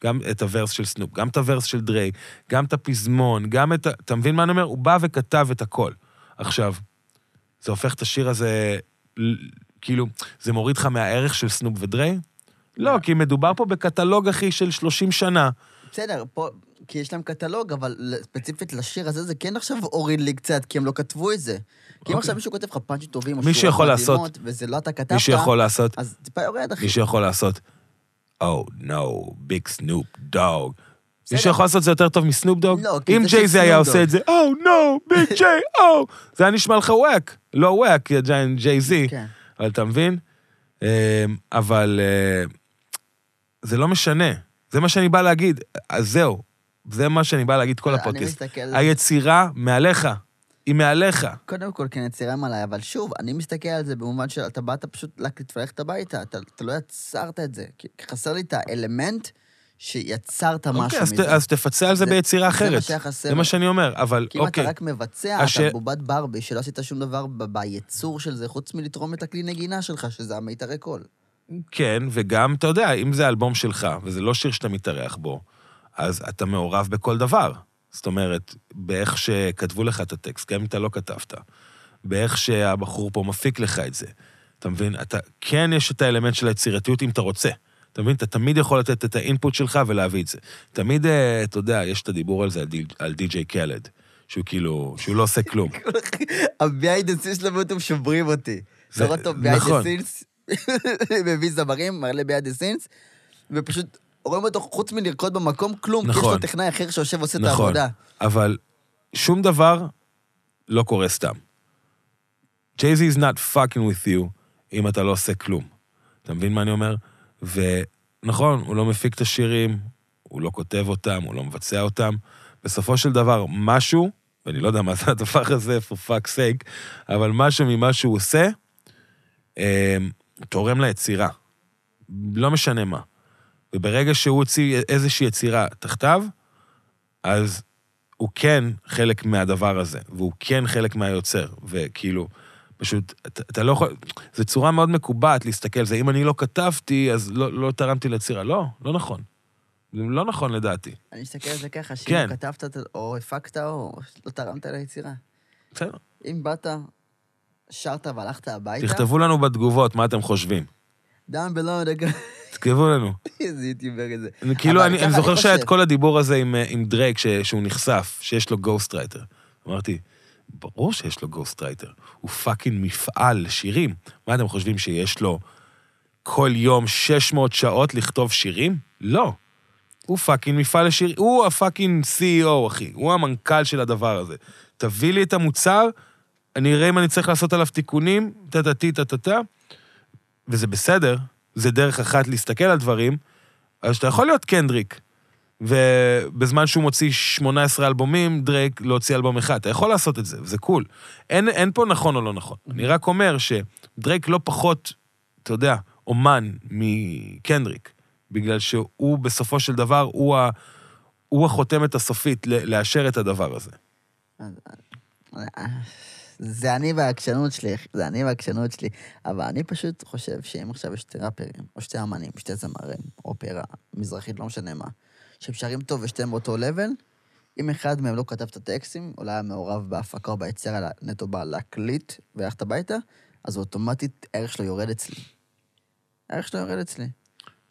גם את ה verse של סנופ, גם את ה verse של דריי, גם את הפזמון, גם את ה... אתה מבין מה אני אומר? הוא בא וכתב את הכל. עכשיו, זה הופך את השיר הזה, כאילו, זה מוריד לך מהערך של סנופ ודריי? לא, כי מדובר פה בקטלוג, אחי, של 30 שנה. בסדר, פה, כי יש להם קטלוג, אבל ספציפית לשיר הזה, זה כן עכשיו הוריד לי קצת, כי הם לא כתבו את זה. כי אם אוקיי. עכשיו מישהו כותב לך פאנצ'ים טובים, או מישהו שורות יכול לעשות- וזה לא אתה כתבת, מישהו יכול לעשות, אז טיפה יורד, אחי. מישהו יכול לעשות, Oh no, big Snoop Dog. מישהו יכול לעשות את זה יותר טוב מסנופ דוג? לא, כי אם זה ג'יי זה היה עושה. את זה, Oh no, big J, oh, זה היה נשמע לך וואק. לא וואק, ג'יי זי. אבל אתה מבין? אמ, אבל אה, זה לא משנה. זה מה שאני בא להגיד. אז זהו. זה מה שאני בא להגיד כל אני הפודקאסט. מסתכל זה. היצירה מעליך. היא מעליך. קודם כל, כן, יצירם עליי, אבל שוב, אני מסתכל על זה במובן של אתה באת פשוט ללכת הביתה, אתה, אתה לא יצרת את זה. חסר לי את האלמנט שיצרת אוקיי, משהו אז מזה. אז תפצה על זה זה- ביצירה זה מה אחרת. שהיה חסר. זה מה שאני אומר, אבל כי אם אתה אוקיי. רק מבצע, הש- אתה בובת ברבי, שלא עשית שום דבר ביצור של זה, חוץ מלתרום את הכלי נגינה שלך, שזה המיתרי קול. כן, וגם, אתה יודע, אם זה אלבום שלך, וזה לא שיר שאתה מתארח בו, אז אתה מעורב בכל דבר. זאת אומרת, באיך שכתבו לך את הטקסט, גם אם אתה לא כתבת, באיך שהבחור פה מפיק לך את זה. אתה מבין? אתה, כן יש את האלמנט של היצירתיות אם אתה רוצה. אתה מבין? אתה תמיד יכול לתת את האינפוט שלך ולהביא את זה. תמיד, אה, אתה יודע, יש את הדיבור על זה, על די- על די.ג'יי קלד, שהוא כאילו, שהוא לא עושה כלום. ה-behind the scenes שלו ביוטיוב שוברים אותי. זה- אתה רואה אותו נכון. the scenes, מביא זמרים, מראה ל-behind the scenes, ופשוט רואים אותו חוץ מלרקוד במקום, כלום, כי יש נכון. לו טכנאי אחר שיושב ועושה את נכון. העבודה. אבל שום דבר לא קורה סתם. Jay-Z is not fucking with you אם אתה לא עושה כלום. אתה מבין מה אני אומר? ונכון, הוא לא מפיק את השירים, הוא לא כותב אותם, הוא לא מבצע אותם. בסופו של דבר, משהו, ואני לא יודע מה זה הדבר הזה, for fuck's sake, אבל משהו ממה שהוא עושה, אה, תורם ליצירה. לא משנה מה. וברגע שהוא הוציא איזושהי יצירה תחתיו, אז הוא כן חלק מהדבר הזה, והוא כן חלק מהיוצר, וכאילו, פשוט, אתה, אתה לא יכול, זו צורה מאוד מקובעת להסתכל על זה, אם אני לא כתבתי, אז לא, לא תרמתי ליצירה. לא, לא נכון. זה לא נכון לדעתי. אני מסתכל על זה ככה, כן. שאם כתבת את- או הפקת או לא תרמת ליצירה. בסדר. אם באת, שרת והלכת הביתה, תכתבו לנו בתגובות מה אתם חושבים. Down below the... תכתבו לנו. איזה יוטיובר איזה. כאילו, אני, זוכר שהיה את. כל הדיבור הזה עם, אה, עם דרייק, ש, שהוא נחשף, שיש לו ghost writer. אמרתי, ברור שיש לו ghost writer. הוא fucking מפעל לשירים. מה אתם חושבים, שיש לו כל יום 600 שעות לכתוב שירים? לא. הוא פאקינג מפעל לשירים, הוא הפאקינג CEO, אחי. הוא המנכ"ל של הדבר הזה. תביא לי את המוצר, אני אראה אם אני צריך לעשות עליו תיקונים, טה-טה-טי, טה-טה-טה, וזה בסדר, זה דרך אחת להסתכל על דברים, אז אתה יכול להיות קנדריק, ובזמן שהוא מוציא 18 אלבומים, דרייק להוציא אלבום אחד. אתה יכול לעשות את זה, וזה cool. אין, אין פה נכון או לא נכון. אני רק אומר שדרייק לא פחות, אתה יודע, אומן מקנדריק, בגלל שהוא בסופו של דבר, הוא, ה, הוא החותמת הסופית לאשר את הדבר הזה. זה אני והעקשנות שלי, זה אני והעקשנות שלי. אבל אני פשוט חושב שאם עכשיו יש שתי ראפרים, או שתי אמנים, שתי זמרים, אופרה, מזרחית, לא משנה מה, שהם שרים טוב ושתיהם באותו לבל, אם אחד מהם לא כתב את הטקסטים, או לא היה מעורב בהפקה או ביצירה, אלא נטו בא להקליט וללכת הביתה, אז אוטומטית הערך שלו יורד אצלי. הערך שלו יורד אצלי.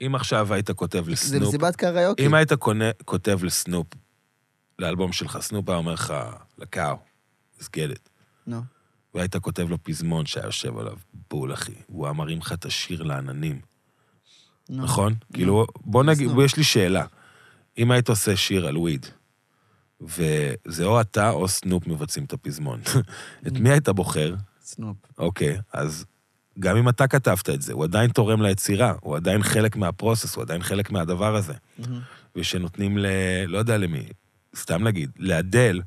אם עכשיו היית כותב זה לסנופ, מסיבת קריוקי. אם היית קונה, כותב לסנופ, לאלבום שלך, סנופ היה אומר לך, לקאו, let's get it. נו. והיית כותב לו פזמון שהיה יושב עליו, בול, אחי. הוא היה מרים לך את השיר לעננים, נו. נכון? כאילו, בוא נגיד, סנופ. יש לי שאלה. אם היית עושה שיר על weed, וזה או אתה או סנופ מבצעים את הפזמון, את מי היית בוחר? סנופ. אוקיי, אז גם אם אתה כתבת את זה, הוא עדיין תורם ליצירה, הוא עדיין חלק מה process, הוא עדיין חלק מהדבר הזה. ושנותנים ל... לא יודע למי, סתם נגיד, לאדל,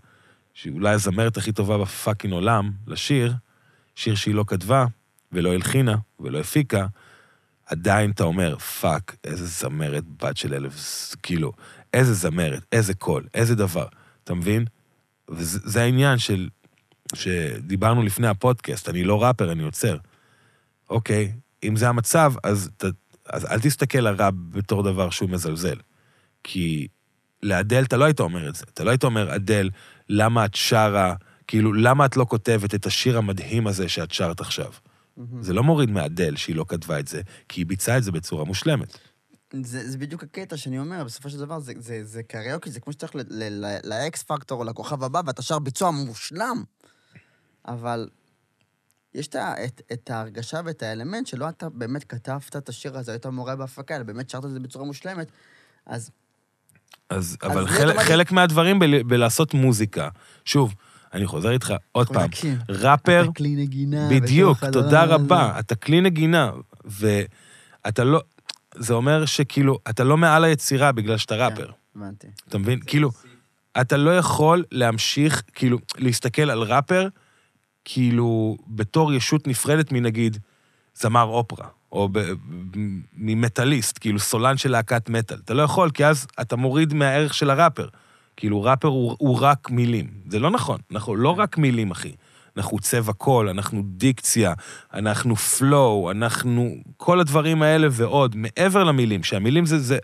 שהיא אולי הזמרת הכי טובה ב fucking עולם, לשיר, שיר שהיא לא כתבה, ולא הלחינה, ולא הפיקה, עדיין אתה אומר, fuck, איזה זמרת בת של אלף, כאילו, איזה זמרת, איזה קול, איזה דבר, אתה מבין? וזה זה העניין של, שדיברנו לפני הפודקאסט, אני לא ראפר, אני יוצר. אוקיי, אם זה המצב, אז, ת, אז אל תסתכל ראפ בתור דבר שהוא מזלזל. כי לאדל אתה לא היית אומר את זה. אתה לא היית אומר, אדל, למה את שרה, כאילו, למה את לא כותבת את השיר המדהים הזה שאת שרת עכשיו? זה לא מוריד מאדל שהיא לא כתבה את זה, כי היא ביצעה את זה בצורה מושלמת. זה, זה בדיוק הקטע שאני אומר, בסופו של דבר זה, זה, זה קריוקי, זה כמו שצריך לאקס פקטור או לכוכב הבא, ואתה שר ביצוע מושלם. אבל יש את, את, את ההרגשה ואת האלמנט שלא אתה באמת כתבת את השיר הזה, היית מורה בהפקה, אלא באמת שרת את זה בצורה מושלמת. אז אז, אבל חלק, חלק מהדברים בל, בלעשות מוזיקה, שוב, אני חוזר איתך עוד פעם, תקשיב, ראפר, אתה כלי נגינה. בדיוק, תודה הדבר הזה. רבה. אתה כלי נגינה, ואתה לא... זה אומר שכאילו, אתה לא מעל היצירה בגלל שאתה ראפר. הבנתי. אתה מבין? כאילו, אתה לא יכול להמשיך, כאילו, להסתכל על ראפר, כאילו, בתור ישות נפרדת מנגיד זמר אופרה, או ב- ממטאליסט, כאילו סולן של להקת מטאל. אתה לא יכול, כי אז אתה מוריד מהערך של הראפר. כאילו, ראפר הוא, הוא רק מילים. זה לא נכון, אנחנו לא רק מילים, אחי. אנחנו צבע קול, אנחנו דיקציה, אנחנו flow, אנחנו... כל הדברים האלה ועוד, מעבר למילים, שהמילים זה, זה...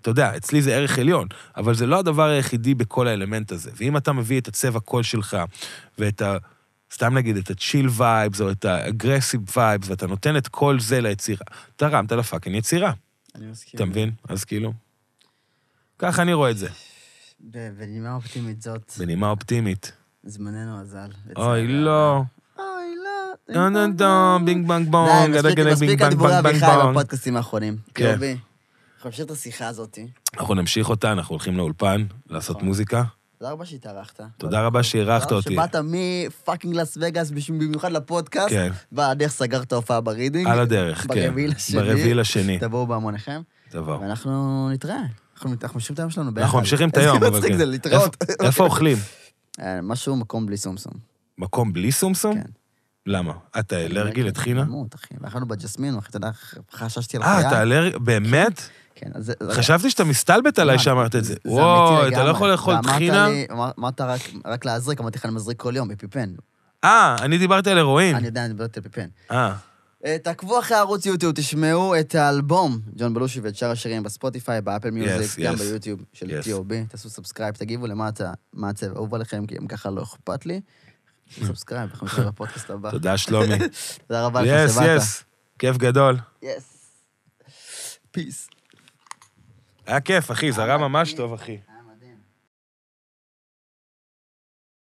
אתה יודע, אצלי זה ערך עליון, אבל זה לא הדבר היחידי בכל האלמנט הזה. ואם אתה מביא את הצבע קול שלך, ואת ה... סתם נגיד, את ה chill vibes, או את ה aggressive vibes, ואתה נותן את כל זה ליצירה, תרמת ל fucking יצירה, אני מסכים. אתה מבין? אז כאילו... ככה אני רואה את זה, בנימה אופטימית זאת, בנימה אופטימית. זמננו אזל. אוי, לא. אוי, לא. דון דון דון, בינג בנג די, בונג, גדגדג, מספיק הדיבורי אביחי. בפודקאסטים האחרונים. כן. אנחנו נמשיך את השיחה הזאת. אנחנו נמשיך אותה, אנחנו הולכים לאולפן לעשות נכון. מוזיקה. תודה רבה שהתארחת. תודה רבה שאירחת אותי. שבאת מ fucking לס וגאס במיוחד לפודקאסט. כן. והדרך סגרת הופעה ברידינג. על הדרך, כן. ברביעי לשני. ברביעי לשני. תבואו בהמוניכם, תבוא. ואנחנו נתראה. אנחנו ממשיכים את היום שלנו ביחד. אנחנו ממשיכים את היום, איזה אבל מצחיק כן. זה, להתראות. איפה- אוכלים? אה, משהו, מקום בלי סומסום. מקום בלי סומסום? כן. למה? אתה אלרגי לטחינה? למות, אחי. ואכלנו בג'סמין, אחי, אתה יודע, חששתי על אה, חיי. אתה אלרגי? באמת? כן, אז זה... חשבתי שאתה מסתלבט עליי שאמרת את זה. וואו, אתה לא. יכול לאכול טחינה? אמרת רק- להזריק, אמרתי לך, אני מזריק כל יום בפיפן. אה, אני דיברתי על הירואין. אני יודע, אני מדבר על פיפן. אה, אה, תעקבו אחרי ערוץ יוטיוב, תשמעו את האלבום, ג'ון בלושי ואת שאר השירים בספוטיפיי, באפל מיוזיק, גם yes. ביוטיוב של Yes. T.O.B. תעשו סאבסקרייב, תגיבו למטה מה הצבע אהוב עליכם, כי אם ככה לא אכפת לי. סאבסקרייב, אנחנו נתראה בפודקאסט הבא. תודה, שלומי. תודה רבה לך יס, שבאת. יס. כיף גדול. יס. פיס. היה כיף, אחי, זרם ממש טוב, אחי.